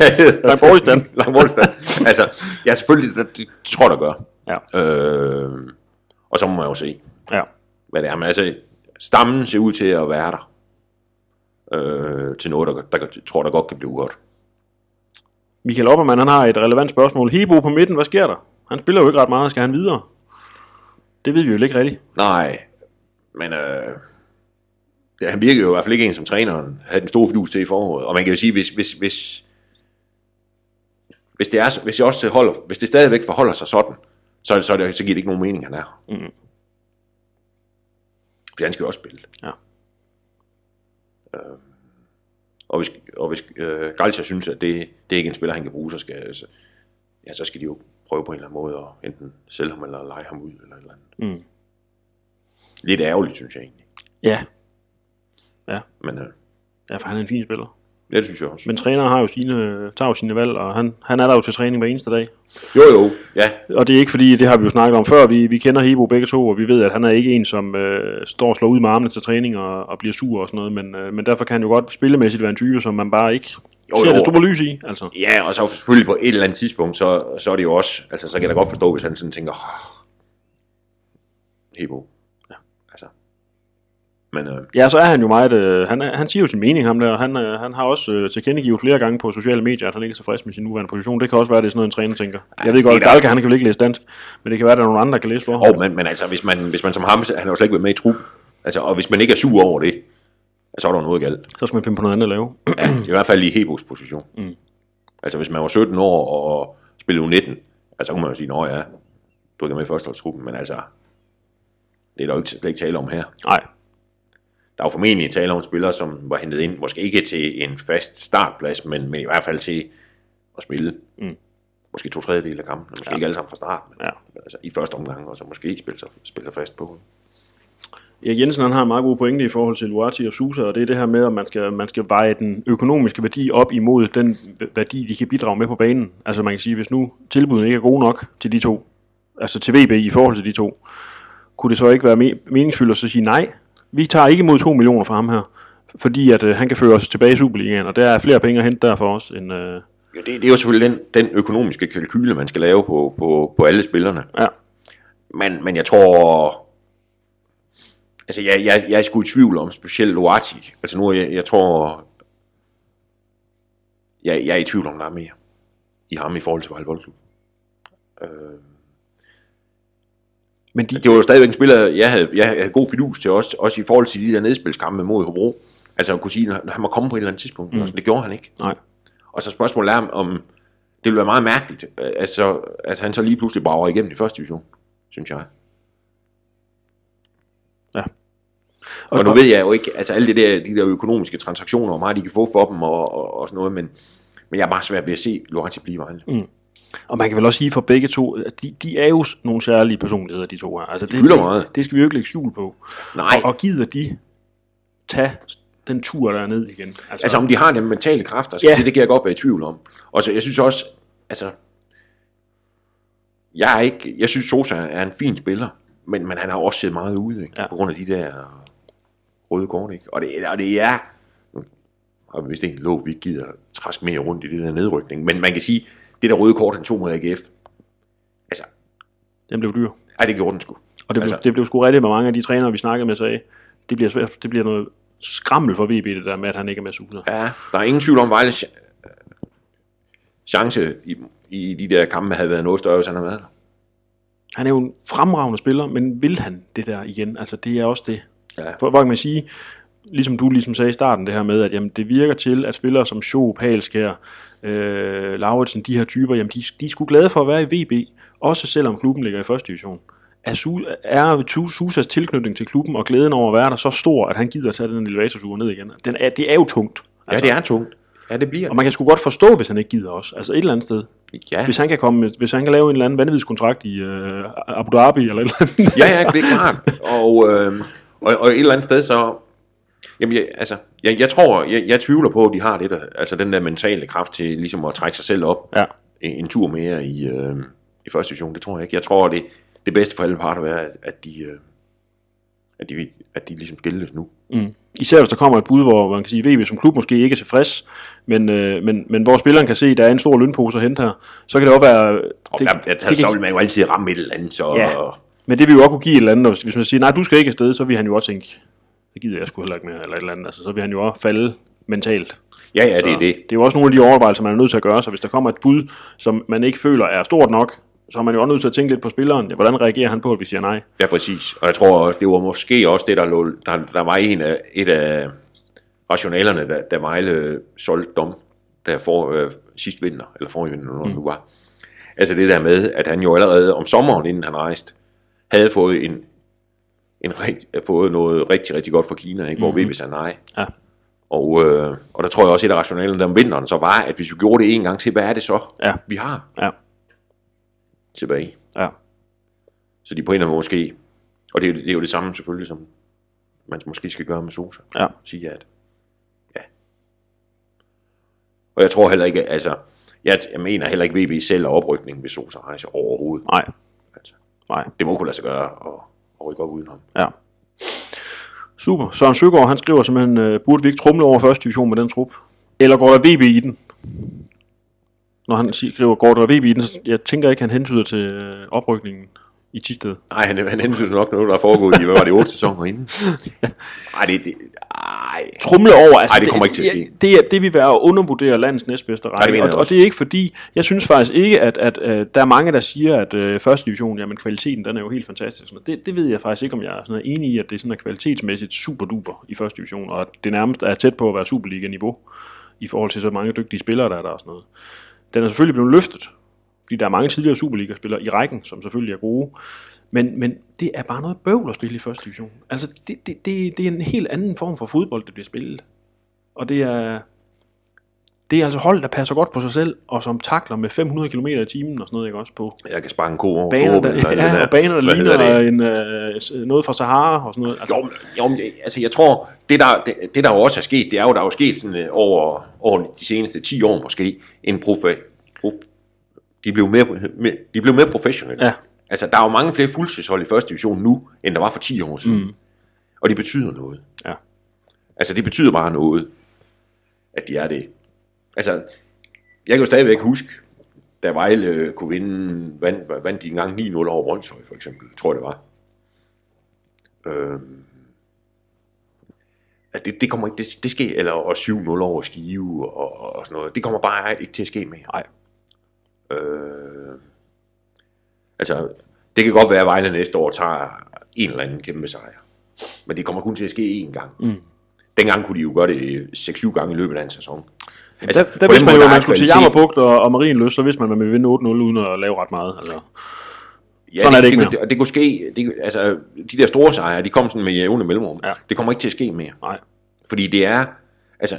Lang Borgstand. Lang Borgstand. altså, ja, selvfølgelig, det, det tror der gør. Ja. Øh, og så må man jo se, ja. hvad det er. Men altså, stammen ser ud til at være der. Øh, til noget, der, der, der tror, der godt kan blive godt. Michael Oppermann, han har et relevant spørgsmål. Hebo på midten, hvad sker der? Han spiller jo ikke ret meget, skal han videre? Det ved vi jo ikke rigtigt. Nej, men øh, ja, han virker jo i hvert fald ikke en, som træneren havde den store fidus til i foråret. Og man kan jo sige, hvis, hvis, hvis, hvis, det, er, hvis, det også holder, hvis det stadigvæk forholder sig sådan, så, så, det, så giver det ikke nogen mening, han er. Mm. For han skal jo også spille. Ja. Øh, og hvis, og hvis øh, Galcia synes, at det, det er ikke en spiller, han kan bruge, så skal, så, ja, så skal de jo prøve på en eller anden måde at enten sælge ham eller lege ham ud. Eller et eller andet. Mm. Lidt ærgerligt, synes jeg egentlig. Ja. Men øh, ja, for han er en fin spiller. Ja, det synes jeg også. Men træneren har jo sine, tager jo sine valg, og han, han er der jo til træning hver eneste dag. Jo, jo, ja. Og det er ikke fordi, det har vi jo snakket om før, vi, vi kender Hebo begge to, og vi ved, at han er ikke en, som øh, står og slår ud med armene til træning og, og bliver sur og sådan noget, men, øh, men derfor kan han jo godt spillemæssigt være en type, som man bare ikke Jo, ser jo. det store lys i. Altså. Ja, og så selvfølgelig på et eller andet tidspunkt, så, så er det jo også, altså så kan jeg da godt forstå, hvis han sådan tænker, Hebo. Ja. Men øh, Ja, så er han jo meget, øh, han, han siger jo sin mening, ham der, han, øh, han har også øh, tilkendegivet flere gange på sociale medier, at han ikke er tilfreds med sin nuværende position. Det kan også være, at det er sådan noget, en træner tænker. Jeg ved godt, at han kan jo ikke læse dansk, men det kan være, at der er nogen andre, der kan læse for ham. oh, men, men altså, hvis man, hvis man som ham, han har jo slet ikke været med i truppen, altså, og hvis man ikke er sur over det, så er der noget galt. Så skal man finde på noget andet at lave. Ja, I hvert fald i Hebos position. Mm. Altså hvis man var 17 år og spillede U19, altså så kunne man jo sige, nå ja, du er ikke med i førsteholdstruppen, men altså, det er der jo ikke, slet ikke tale om her. Nej, Der er jo formentlig tale om spillere, som var hentet ind, måske ikke til en fast startplads, men, men i hvert fald til at spille. Mm. Måske to tredjedel af kampen, måske Ja. ikke alle sammen fra start, men Ja. altså, i første omgang, og så måske spille sig, spille sig fast på. Erik Jensen han har en meget god pointe i forhold til Luati og Susa, og det er det her med, at man skal, man skal veje den økonomiske værdi op imod den værdi, de kan bidrage med på banen. Altså man kan sige, hvis nu tilbudene ikke er gode nok til de to, altså til VB i forhold til de to, kunne det så ikke være me- meningsfyldt at så sige nej, vi tager ikke imod 2 millioner fra ham her, fordi at øh, han kan føre os tilbage i Superligaen, og der er flere penge at hente der for os, end, øh, Jo, det, det er jo selvfølgelig den, den økonomiske kalkyle, man skal lave på, på, på alle spillerne. ja, Men, men jeg tror... Altså, jeg, jeg, jeg er sgu i tvivl om specielt Loati. Altså nu, jeg, jeg tror... Jeg, jeg er i tvivl om, der er mere i ham i forhold til Vejle Boldklub. Øh, men de, det var jo stadigvæk en spiller, jeg havde, jeg havde god fidus til, også, også i forhold til de der nedspilskampe mod Hobro. Altså at kunne sige, når han må komme på et eller andet tidspunkt. Mm. Altså, det gjorde han ikke. nej, Og så spørgsmålet er, om det ville være meget mærkeligt, altså, at han så lige pludselig brager igennem i første division, synes jeg. Og, og nu ved jeg jo ikke, altså alle det der, de der økonomiske transaktioner, hvor meget de kan få for dem og, og, og sådan noget, men, men jeg er bare svært ved at se Lorenzi blive Vejle. Mm. Og man kan vel også sige for begge to, at de, de er jo nogle særlige personligheder, de to her. Altså, det, fylder det, meget. Det skal vi jo ikke lægge skjul på. Nej, Og, og gider de tage den tur der ned igen? Altså, altså om de har den mentale kræfter, skal Ja. det kan jeg godt være i tvivl om. Og så jeg synes også, altså, jeg er ikke, jeg synes Sosa er en fin spiller, men, men han har også set meget ude, ikke? Ja. På grund af de der røde kort, ikke? Og det, og det er, nu har vi vist ikke lov, vi gider træske mere rundt i det der nedrykning, men man kan sige, det der røde kort, han tog mod AGF, altså, den blev dyr. ej, det gjorde den sgu. Og det, blev, Altså- det blev sgu rigtigt med mange af de trænere, vi snakkede med, sagde, det bliver svært, det bliver noget skrammel for VB, det der med, at han ikke er med Susa. Ja, der er ingen tvivl om, Vejle, chance i, i de der kampe havde været noget større, hvis han havde været der. Han er jo en fremragende spiller, men vil han det der igen? Altså, det er også det. Ja. For, hvor kan man sige, ligesom du ligesom sagde i starten, det her med, at jamen, det virker til, at spillere som Scho, Palskær, øh, Lauritsen, de her typer, jamen, de, de er sgu glade for at være i VB, også selvom klubben ligger i første division. Er, Su- er Susas tilknytning til klubben og glæden over at være der så stor, at han gider at tage den elevatortur ned igen? Den er, det er jo tungt. Ja, det er tungt. Ja, det bliver Og man kan sgu godt forstå, hvis han ikke gider også. Altså et eller andet sted. Ja, Hvis han kan, komme, hvis han kan lave en eller anden vanvidskontrakt i øh, Abu Dhabi eller et eller andet. ja, ja, det er klart. Og, øh, og, og et eller andet sted så... Jamen, jeg, altså, jeg, jeg tror, jeg, jeg tvivler på, at de har det der, altså den der mentale kraft til ligesom at trække sig selv op Ja. en, en tur mere i, øh, i første division. Det tror jeg ikke. Jeg tror, det, det bedste for alle parter er, at, at de, øh, at de, at de ligesom skilles nu. Mm. Især hvis der kommer et bud, hvor man kan sige, at VB som klub måske ikke er tilfreds, men, øh, men, men hvor spilleren kan se, at der er en stor lønpose at hente her, så kan det også være... Og det, der, der, der, det så kan, vil man jo altid ramme et eller andet, så... Ja. men det vil jo også kunne give et eller andet, og hvis man siger, nej, du skal ikke afsted, så vil han jo også tænke, det gider jeg sgu heller ikke mere, eller et eller andet. Altså, så vil han jo også falde mentalt. Ja, ja, det Så er det. det er jo også nogle af de overvejelser, man er nødt til at gøre, så hvis der kommer et bud, som man ikke føler er stort nok, så er man jo også nødt til at tænke lidt på spilleren. Hvordan reagerer han på, at vi siger nej? Ja, præcis. Og jeg tror, det var måske også det, der, lå, der, der var en af, et af rationalerne, da, da Vejle solgte dem, der for, øh, sidste vinter, eller forrige vinter, når mm. nu var. Altså det der med, at han jo allerede om sommeren, inden han rejste, havde fået en, en rigt, fået noget rigtig, rigtig godt fra Kina, ikke? hvor mm-hmm. VB sagde nej. Ja. Og, øh, og der tror jeg også, et af rationalerne der om vinteren, så var, at hvis vi gjorde det en gang til, hvad er det så, Ja. vi har Ja, tilbage? ja. Så de på en eller anden måde måske, og det er, jo- det er jo det samme selvfølgelig, som man måske skal gøre med Sosa. Ja. Sige at, ja. Og jeg tror heller ikke, altså, jeg, jeg mener heller ikke, VB selv er oprykning ved Sosa rejse overhovedet. Nej, Altså, nej. det må kunne lade sig gøre at, og rykke op udenom. Ja. Super. Søren Søgaard, han skriver simpelthen, øh, burde vi ikke trumle over første division med den trup? Eller går der VB i den? Når han skriver, går der VB i den, så jeg tænker ikke, han hentyder til øh, oprykningen i Tisted. Nej, han, han hensyder nok noget, der er foregået i, hvad var det, otte sæsoner inden? Nej, det, det, ej, Trumle over, altså Ej, det kommer ikke til at ske. Det, det, det vil være at undervurdere landets næstbedste det række, og, og det er ikke fordi, jeg synes faktisk ikke, at, at, at der er mange, der siger, at øh, første division, jamen kvaliteten, den er jo helt fantastisk. Men Det, det ved jeg faktisk ikke, om jeg er sådan enig i, at det er sådan er kvalitetsmæssigt super duper i første division, og at det nærmest er tæt på at være Superliga-niveau i forhold til så mange dygtige spillere, der er der og sådan noget. Den er selvfølgelig blevet løftet, fordi der er mange tidligere Superliga-spillere i rækken, som selvfølgelig er gode, men, men det er bare noget bøvl at spille i første division. Altså, det, det, det, det er en helt anden form for fodbold, det bliver spillet. Og det er, det er altså hold, der passer godt på sig selv, og som takler med 500 km i timen og sådan noget, ikke også på jeg kan spare en ko over baner, der, ja, der- og baner, der ligner en, øh, noget fra Sahara og sådan noget. Altså, Jo, jo, men, altså jeg tror, det der, det, det der jo også er sket, det er jo, der er jo sket sådan øh, over, over de seneste 10 år måske, en profe, prof, de blev mere, mere, de blev mere professionelle. Ja. Altså der er jo mange flere fuldtidshold i første division nu, end der var for 10 år siden. Mm. Og det betyder noget. Ja. Altså det betyder bare noget, at de er det. Altså, jeg kan jo stadigvæk huske, da Vejle øh, kunne vinde, vandt, vandt de engang 9-0 over Brøndshøj, for eksempel, tror jeg det var. Øhm, at det, det kommer ikke, det, det sker, eller og 7-0 over Skive og, og sådan noget, det kommer bare ikke til at ske mere. Nej. Øh, altså, det kan godt være, at Vejle næste år tager en eller anden kæmpe sejr. Men det kommer kun til at ske én gang. Mm. Dengang kunne de jo gøre det 6-7 gange i løbet af en sæson. Altså, der, der vidste man jo, at man skulle til. Jammerbugt og, og Marienløs, så vidste man, at man ville vinde 8-0 uden at lave ret meget. Altså. Ja, Sådan er det ikke det, det, det kunne ske, det, altså, de der store sejre, de kom sådan med jævne mellemrum. Ja. Det kommer ikke til at ske mere. Nej. Fordi det er, altså,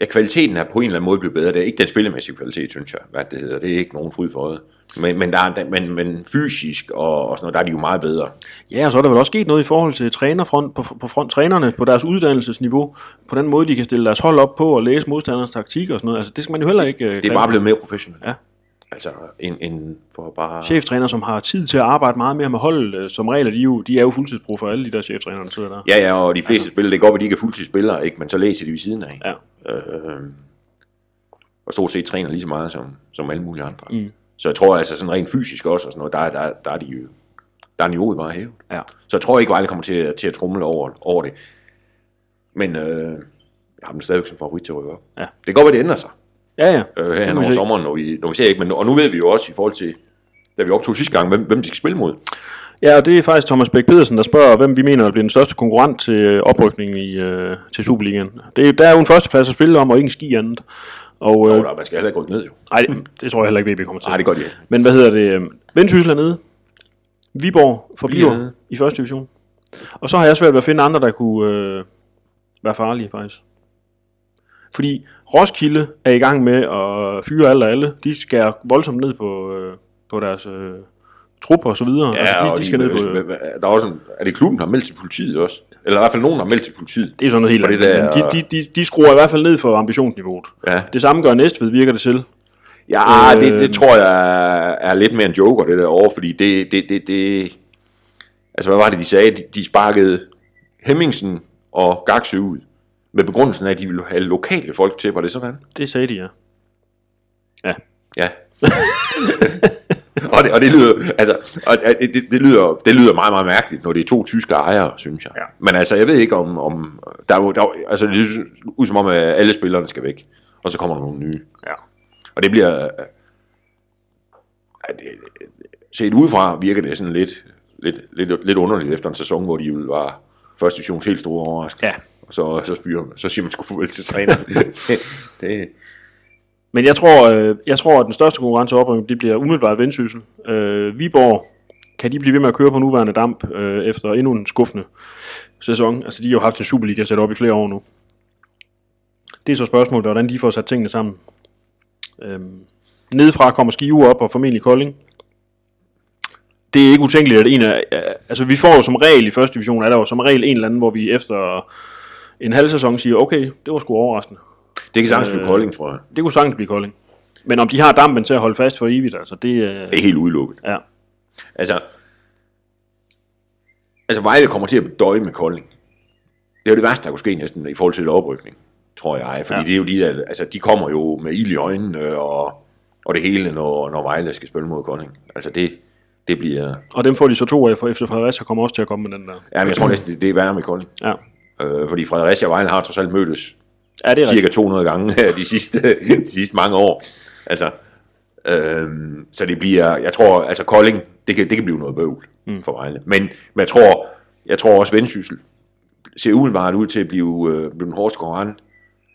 ja, kvaliteten er på en eller anden måde blevet bedre. Det er ikke den spillemæssige kvalitet, synes jeg, hvad det hedder. Det er ikke nogen fryd for øjet. Men, men, der er, men, men fysisk og, og sådan noget, der er de jo meget bedre. Ja, og så er der vel også sket noget i forhold til trænerfront, på, på front, trænerne på deres uddannelsesniveau, på den måde, de kan stille deres hold op på og læse modstanders taktik og sådan noget. Altså, det skal man jo heller ikke... øh, Det er bare blevet mere professionelt. Ja. Altså, en, en for bare... cheftræner, som har tid til at arbejde meget mere med holdet, øh, som regel er de jo, de er jo fuldtidspro for alle de der cheftræner, der sidder der. Ja, ja, og de fleste altså, spillere, det går, at de ikke er fuldtidsspillere, ikke? men så læser de ved siden af. Ja. Øh, og stort set træner lige så meget som, som alle mulige andre. Mm. Så jeg tror altså sådan rent fysisk også, og sådan noget, der, er- der, der er de jo, der er niveauet bare hævet. Ja. Så jeg tror ikke, Vejle kommer til, at- til at trumle over, over det. Men øh, jeg har dem stadigvæk som favorit til at rykke op. Ja. Det kan godt være, det ændrer sig. Ja, ja. øh, her over sommeren, når vi, når vi ser ikke. Men, og nu ved vi jo også i forhold til, da vi optog sidste gang, hvem, hvem de skal spille mod. Ja, og det er faktisk Thomas Bæk Pedersen, der spørger, hvem vi mener, der bliver den største konkurrent til øh, oprykningen i, øh, til Superligaen. Det, er- der er jo en førsteplads at spille om, og ikke en ski andet. Og, Øh, øh, der, man skal heller ikke rykke ned, jo. ej, det, det tror jeg heller ikke, VB kommer til. Nej, det gør de ikke. Men hvad hedder det? øh, Vendsyssel er nede. Viborg forbliver Bliver nede. i første division. Og så har jeg svært ved at finde andre, der kunne øh, være farlige, faktisk. Fordi Roskilde er i gang med at fyre alle og alle. De skærer voldsomt ned på, øh, på deres øh, trupper og så videre. Ja, altså, de, og de skal ned på... hvis- der er også en, er det klubben, der har meldt til politiet også? Eller i hvert fald nogen, der har meldt til politiet. Det er sådan noget helt Og det andet. der- De, de, de, de skruer i hvert fald ned for ambitionsniveauet. Ja, Det samme gør Næstved, virker det til. ja Øh, det, det tror jeg er, lidt mere en joker, det der over, fordi det, det, det, det, altså hvad var det, de sagde? De, de sparkede Hemmingsen og Gaksø ud, med begrundelsen af, at de ville have lokale folk til, var det sådan? Det sagde de, ja. Ja. Ja. og, det, og det lyder, altså, og det, det, det, lyder, det lyder meget, meget mærkeligt, når det er to tyske ejere, synes jeg. Ja. Men altså, jeg ved ikke om, om der er jo, der er, altså, det ser ud som om, at alle spillerne skal væk, og så kommer der nogle nye. ja. Og det bliver, det, set udefra virker det sådan lidt, lidt, lidt, lidt underligt efter en sæson, hvor de jo var første divisions helt store overraskelse. Ja. Og så, så, fyrer, så siger man sgu farvel til træneren. det, det, men jeg tror, øh, jeg tror, at den største konkurrence oprykning, det bliver umiddelbart Vendsyssel. Øh, Viborg, kan de blive ved med at køre på nuværende damp øh, efter endnu en skuffende sæson? Altså, de har jo haft en Superliga sat op i flere år nu. Det er så spørgsmålet, hvordan de får sat tingene sammen. Øhm, nedefra kommer Skive op, og formentlig Kolding. Det er ikke utænkeligt, at en af... Øh, altså, vi får jo som regel i første division, er der jo som regel en eller anden, hvor vi efter en halv sæson siger, okay, det var sgu overraskende det kan sagtens blive Øh, Kolding, tror jeg. Det kunne sagtens blive Kolding. Men om de har dampen til at holde fast for evigt, altså det er... Det er helt udelukket. Ja. Altså, altså Vejle kommer til at døje med Kolding. Det er jo det værste, der kunne ske næsten i forhold til oprykning, tror jeg. Fordi Ja. det er jo de der, altså de kommer jo med ild i øjnene og, og det hele, når, når Vejle skal spille mod Kolding. Altså det, det bliver... Og dem får de så to af, for efter Fredericia kommer også til at komme med den der. Ja, men jeg tror næsten, det, det er værre med Kolding. Ja, Øh, fordi Fredericia og Vejle har trods alt mødtes ja det er cirka rigtigt. 200 gange de sidste, de sidste mange år. Altså, øhm, så det bliver, jeg tror, altså Kolding, det kan, det kan blive noget bøvl mm. for Vejle. Men, men jeg tror, jeg tror også Vendsyssel ser umiddelbart ud til at blive, øh, blive den hårdeste konkurrent.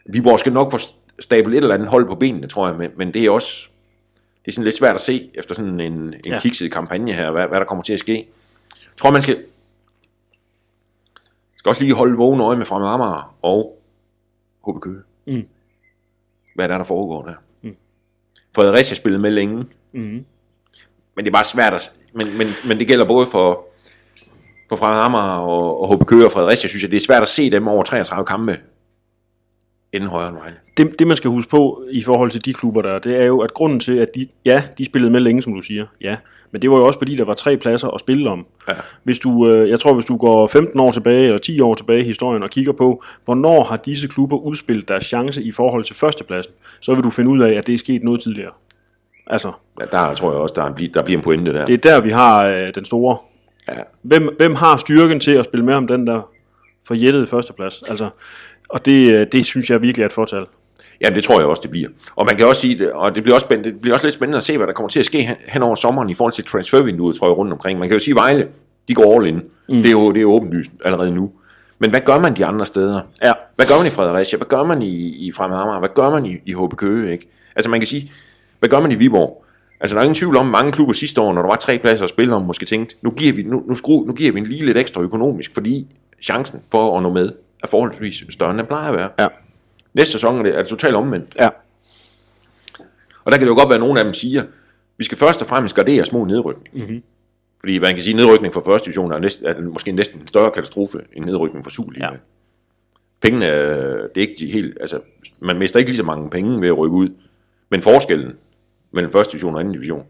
Viborg skal nok få stablet et eller andet hold på benene, tror jeg, men, men det er også, det er sådan lidt svært at se efter sådan en, en Ja. ja. kikset kampagne her, hvad, hvad der kommer til at ske. Jeg tror, man skal, skal også lige holde vågen øje med Fremad Amager og HB Køge. Mm. Hvad er der, der foregår der? Mm. Fredericia spillede med længe, Mm. men det er bare svært at... Men, men, men det gælder både for, for Fremad Amager og, og HB Køge og Fredericia, synes jeg, det er svært at se dem over 33 kampe inden højere end Vejle. Det, det, man skal huske på i forhold til de klubber der, det er jo, at grunden til, at de, ja, de spillede med længe, som du siger, ja, men det var jo også fordi, der var tre pladser at spille om. Ja. Hvis du, øh, jeg tror, hvis du går 15 år tilbage, eller 10 år tilbage i historien, og kigger på, hvornår har disse klubber udspillet deres chance i forhold til førstepladsen, så vil du finde ud af, at det er sket noget tidligere. Altså, Ja, der tror jeg også, der, er, en- der bliver en pointe der. det er der, vi har øh, den store. Ja. Hvem, hvem har styrken til at spille med om den der forjættede førsteplads? Altså, og det, øh, det synes jeg virkelig er et fortal. Jamen, det tror jeg også, det bliver. Og man kan også sige, og det bliver også, spændende, det bliver også lidt spændende at se, hvad der kommer til at ske hen, hen over sommeren i forhold til transfervinduet, tror jeg, rundt omkring. Man kan jo sige, Vejle, de går all in. Mm. Det, er jo, det er jo åbenlyst allerede nu. Men hvad gør man de andre steder? Ja. Hvad gør man i Fredericia? Hvad gør man i, i Fremad? Hvad gør man i, i HB Køge? Ikke? Altså man kan sige, hvad gør man i Viborg? Altså der er ingen tvivl om, at mange klubber sidste år, når der var tre pladser at spille om, måske tænkte, nu giver vi, nu, nu, skru, nu giver vi en lige lidt ekstra økonomisk, fordi chancen for at nå med er forholdsvis større, end den plejer at være. Ja. Næste sæson er det, er det totalt omvendt. Ja. Og der kan det jo godt være, at nogle af dem siger, vi skal først og fremmest gardere små nedrykning. Mm-hmm. Fordi man kan sige, at nedrykning fra første division er, næsten, er måske næsten en større katastrofe end nedrykning fra Superliga. Ja. Pengene, er- det er ikke de helt, altså, man mister ikke lige så mange penge ved at rykke ud, men forskellen mellem første division og anden division,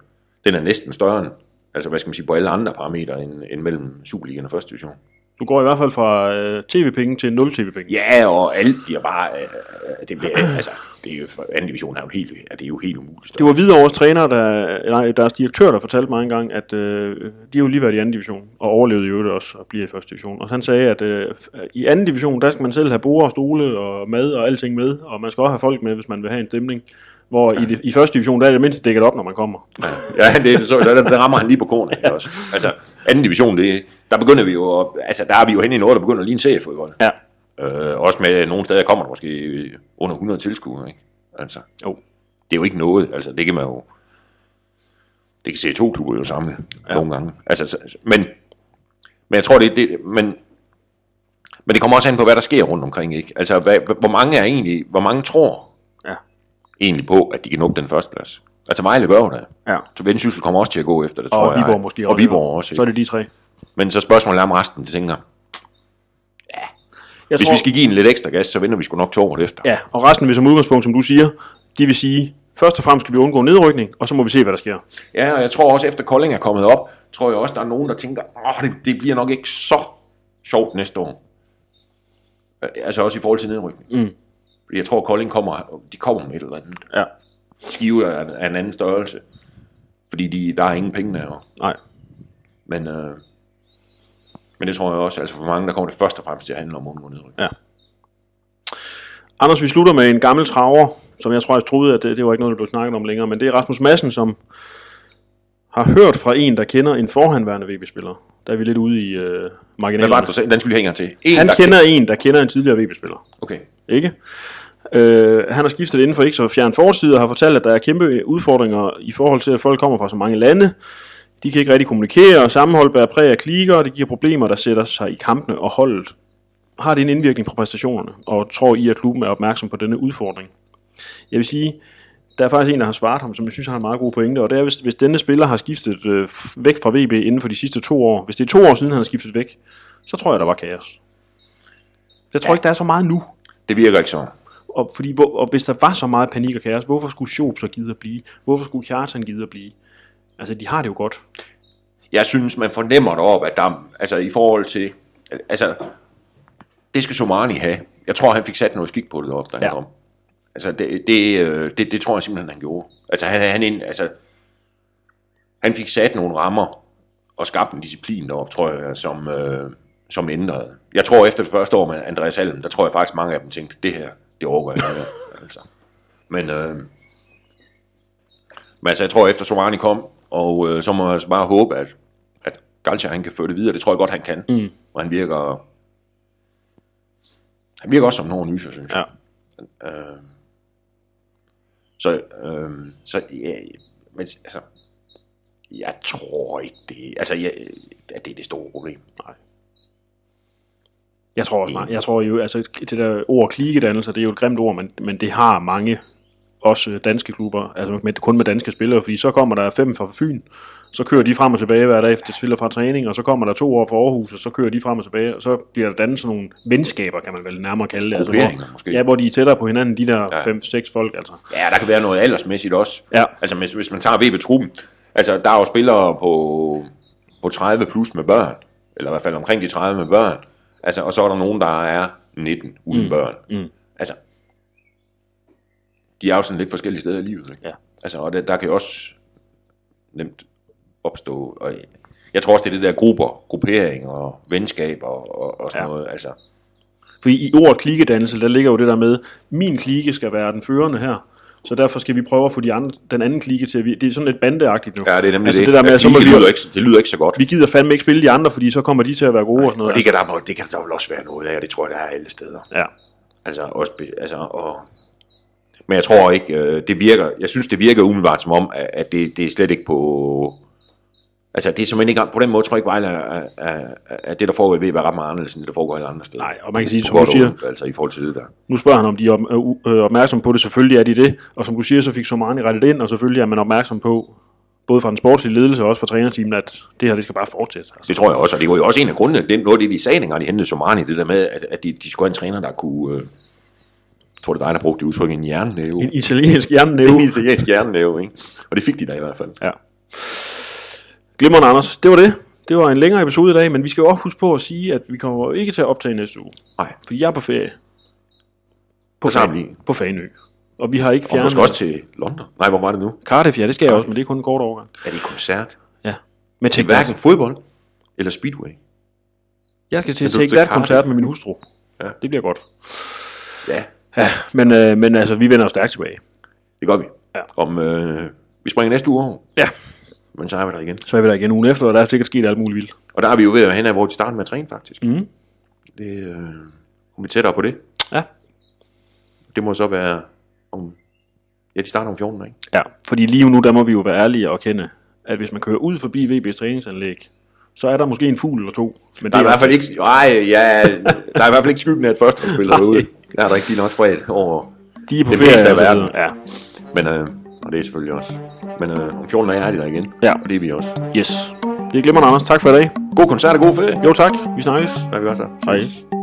den er næsten større end, altså hvad skal man sige, på alle andre parametre end, end mellem Superligaen og første division. Du går i hvert fald fra øh, tv-penge til 0 tv-penge. Ja, og alt bliver bare, øh, det bliver, altså, det er jo, anden division er jo helt, ja, det er jo helt umuligt. Det var Hvidovres træner, der, nej, deres direktør, der fortalte mig engang, at øh, de har jo lige været i anden division, og overlevede jo det også og bliver i første division. Og han sagde, at øh, i anden division, der skal man selv have bord og stole og mad og alting med, og man skal også have folk med, hvis man vil have en stemning. Hvor ja. i, det, i første division, der er det mindst dækket op, når man kommer. Ja, det, så, der, der rammer han lige på kornet. Ja. Også. Altså, anden division, det, der begynder vi jo, at- altså der er vi jo hen i noget, der begynder at ligne seriefodbold. Ja. Øh, også med nogle steder kommer der måske under 100 tilskuere, ikke? Altså, Jo. det er jo ikke noget, altså det kan man jo, det kan se to klubber jo samle ja. nogle gange. Altså, så- men, men jeg tror det, det men, men det kommer også an på, hvad der sker rundt omkring, ikke? Altså, hvad, hvor mange er egentlig, hvor mange tror Ja. Egentlig på, at de kan nå den første plads? Altså Vejle gør jo det. Ja. Så Vendsyssel kommer også til at gå efter det, tror Og jeg. Viborg måske Og Viborg også. Så er Ikke? det de tre. Men så spørgsmålet er om resten, de tænker, Jeg hvis tror, vi skal give en lidt ekstra gas, så vinder vi sgu nok to år efter. Ja, og resten vil som udgangspunkt, som du siger, de vil sige, først og fremmest skal vi undgå nedrykning, og så må vi se, hvad der sker. Ja, og jeg tror også, efter Kolding er kommet op, tror jeg også, der er nogen, der tænker, åh, det, det bliver nok ikke så sjovt næste år. Øh, Altså også i forhold til nedrykning. Mm. Fordi jeg tror, Kolding kommer, de kommer med et eller andet. Ja. Skive er, er en anden størrelse. Fordi de, der er ingen penge der. Nej. Men, øh, men det tror jeg også, altså for mange, der kommer det først og fremmest til at handle om undgå nedrykning. Ja. Anders, vi slutter med en gammel traver, som jeg tror, jeg troede, at det, det var ikke noget, der blev snakket om længere, men det er Rasmus Madsen, som har hørt fra en, der kender en forhandværende VB-spiller. Der er vi lidt ude i øh, Hvad var det, du sagde? Den skal vi hænge til. En, Han der kender en, der kender en tidligere VB-spiller. Okay. Ikke? Øh, han har skiftet inden for ikke så fjern fortid og har fortalt, at der er kæmpe udfordringer i forhold til, at folk kommer fra så mange lande. De kan ikke rigtig kommunikere, og sammenhold bærer præg af klikker, og det giver problemer, der sætter sig i kampene og holdet. Har det en indvirkning på præstationerne, og tror I, at klubben er opmærksom på denne udfordring? Jeg vil sige, der er faktisk en, der har svaret ham, som jeg synes har en meget god pointe, og det er, hvis, hvis denne spiller har skiftet øh, væk fra VB inden for de sidste to år, hvis det er to år siden, han har skiftet væk, så tror jeg, der var kaos. Jeg tror ja. ikke, der er så meget nu. Det virker ikke sådan. Og, fordi, hvor, og hvis der var så meget panik og kaos, hvorfor skulle Schoop så gide at blive? Hvorfor skulle Kjartan gide at blive? Altså, de har det jo godt. jeg synes, man fornemmer deroppe, at der, altså i forhold til, altså, det skal Somani have. Jeg tror, han fik sat noget skik på det deroppe, der Ja. kom. Altså, det, det, øh, det, det, tror jeg simpelthen, han gjorde. Altså, han, han, ind, altså, han fik sat nogle rammer og skabt en disciplin deroppe, tror jeg, som, øh, som ændrede. Jeg tror, efter det første år med Andreas Alm, der tror jeg faktisk, mange af dem tænkte, det her, det overgår jeg ikke. altså. Men, øh, men altså, jeg tror, efter Somani kom, og øh, så må jeg bare håbe, at, at Galcha, han kan føre det videre. Det tror jeg godt, han kan. Mm. Og han virker... Han virker også som en hård nyser, synes jeg. Ja. Øh, så, øh, så ja, men altså, jeg tror ikke det, altså, jeg, at det er det store problem. Jeg tror også, jeg tror jo, altså det der ord klikedannelser, det er jo et grimt ord, men, men det har mange, også danske klubber, altså med, kun med danske spillere, fordi så kommer der fem fra Fyn, så kører de frem og tilbage hver dag, efter spiller fra træning, og så kommer der to år på Aarhus, og så kører de frem og tilbage, og så bliver der dannet sådan nogle venskaber, kan man vel nærmere kalde det. Altså, hvor, måske. Ja, hvor de er tættere på hinanden, de der Ja. fem-seks folk, altså. Ja, der kan være noget aldersmæssigt også. Ja. Altså, hvis, hvis man tager VB-truppen, altså, der er jo spillere på, på 30 plus med børn, eller i hvert fald omkring de 30 med børn, altså, og så er der nogen, der er 19 uden mm. børn. Mm. Altså, de er jo sådan lidt forskellige steder i livet. Ikke? Ja. Altså, og det, der kan jo også nemt opstå, og jeg tror også, det er det der grupper, gruppering og venskab og, og, og sådan Ja. noget, altså. Fordi i ordet klikedannelse, der ligger jo det der med, min klike skal være den førende her, så derfor skal vi prøve at få de andre, den anden klike til at vi, Det er sådan lidt bandeagtigt nu. Ja, det er nemlig altså det. det der med, at så må det, lyder ikke, det lyder ikke så godt. vi gider fandme ikke spille de andre, fordi så kommer de til at være gode og sådan noget. Og det kan, der, det kan der vel også være noget af, og det tror jeg, der er alle steder. Ja. Altså, også, altså, og, men jeg tror ikke, øh, det virker, jeg synes, det virker umiddelbart som om, at- at det, det er slet ikke på, altså det er simpelthen ikke, på den måde tror jeg ikke, Vejle er, er, er, det, der foregår i VB er ret meget anderledes, end det, der foregår alle andre steder. Nej, og man kan sige, som du siger- ondt, altså i forhold til det der. Nu spørger han, om de er op, øh, øh, opmærksom på det. Selvfølgelig er de det. Og som du siger, så fik Somani rettet ind, og selvfølgelig er man opmærksom på, både fra den sportslige ledelse og også fra trænerteamet, at det her det skal bare fortsætte. Altså. Det tror jeg også, og det var jo også en af grundene, det, noget af det, de sagde, dengang de hentede Somani, det der med, at, at de, de skulle have en træner, der kunne, øh, jeg tror det er dig, der brugte det udtryk, en hjernenæve. En italiensk hjernenæve. En italiensk hjernenæve, ikke? Og det fik de da i hvert fald. Ja. Glimrende, Anders. Det var det. Det var en længere episode i dag, men vi skal jo også huske på at sige, at vi kommer ikke til at optage næste uge. Nej, Fordi jeg er på ferie. På, sammenligning. På Fanø. Og vi har ikke og fjernet... måske også til London. Nej, hvor var det nu? Cardiff, ja, det skal jeg også, men det er kun en kort overgang. Er det koncert? Ja. Men Til tænk hverken fodbold eller speedway. Jeg skal til at du take skal that Cardiff. koncert med min hustru. Ja. Det bliver godt. Ja, Ja, men, øh, men altså, vi vender jo stærkt tilbage. det gør vi. Ja. Om, øh, vi springer næste uge over, Ja, men så er vi der igen. så er vi der igen ugen efter, og der er sikkert sket alt muligt vildt. Og der er vi jo ved at hen af, hvor de starter med at træne, faktisk. Mhm. Det, øh, vi tættere på det. Ja. Det må så være om... Ja, de starter om 14, ikke? Ja, fordi lige nu, der må vi jo være ærlige og kende, at hvis man kører ud forbi VB's træningsanlæg, så er der måske en fugl eller to. Men Der er i det hvert fald ikke... Ej, ja, der er i hvert fald ikke skyggen af et første spiller derude. Der er der ikke lige nok spredt over. de er på det ferie. meste af verden. videre. Ja, Men, øh, og det er selvfølgelig også. Men øh, om 14 dage er de der igen. Ja. Og det er vi også. yes. Det er glimrende, Anders. Tak for i dag. God koncert og god ferie. Jo tak, vi snakkes. Er vi også. Hej.